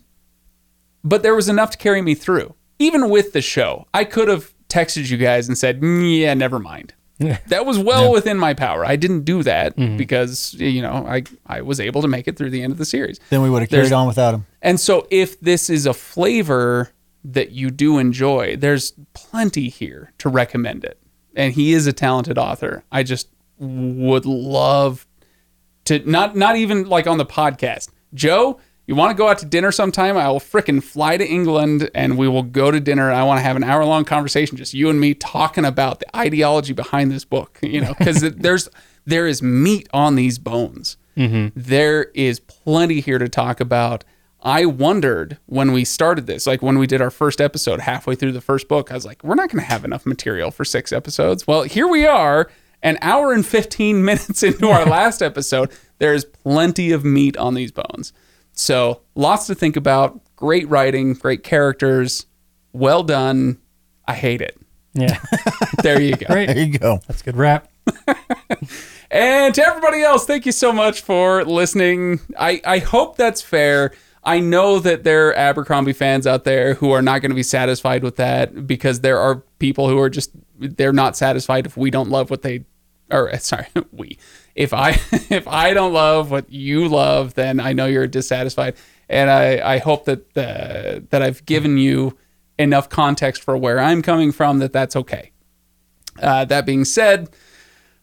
but there was enough to carry me through. Even with the show, I could have texted you guys and said, "Mm, "Yeah, never mind." that was well within my power. I didn't do that because you know I I was able to make it through the end of the series. Then we would have There's- carried on without him. And so, if this is a flavor that you do enjoy, there's plenty here to recommend it. And he is a talented author. I just would love to not not even like on the podcast. Joe, you want to go out to dinner sometime? I will frickin' fly to England and we will go to dinner. I want to have an hour long conversation, just you and me talking about the ideology behind this book. You know, because there's there is meat on these bones. Mm-hmm. There is plenty here to talk about. I wondered when we started this, like when we did our first episode halfway through the first book, I was like, we're not going to have enough material for six episodes. Well, here we are, an hour and 15 minutes into our last episode. There's plenty of meat on these bones. So, lots to think about. Great writing, great characters, well done. I hate it. yeah, There you go. great. There you go. That's a good wrap. And to everybody else, thank you so much for listening. I, I hope that's fair. I know that there are Abercrombie fans out there who are not going to be satisfied with that because there are people who are just they're not satisfied if we don't love what they or sorry, we. If I if I don't love what you love, then I know you're dissatisfied. And I, I hope that uh, that I've given you enough context for where I'm coming from that that's okay. Uh, that being said,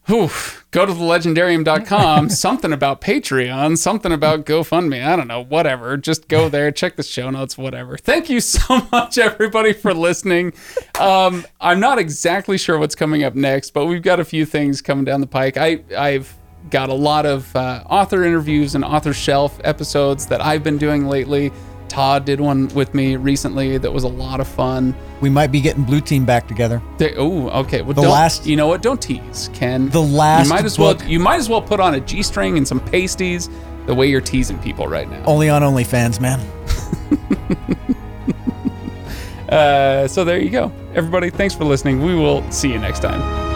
whew, go to thelegendarium.com, something about Patreon, something about GoFundMe. I don't know, whatever. Just go there, check the show notes, whatever. Thank you so much, everybody, for listening. Um, I'm not exactly sure what's coming up next, but we've got a few things coming down the pike. I, I've got a lot of uh, author interviews and author shelf episodes that I've been doing lately. Todd did one with me recently that was a lot of fun. We might be getting Blue Team back together. Oh, okay. Well, The last- you know what? Don't tease, Kenn. The last You might as book- well. You might as well put on a g-string and some pasties. The way you're teasing people right now. Only on OnlyFans, man. Uh, so there you go, everybody. Thanks for listening. We will see you next time.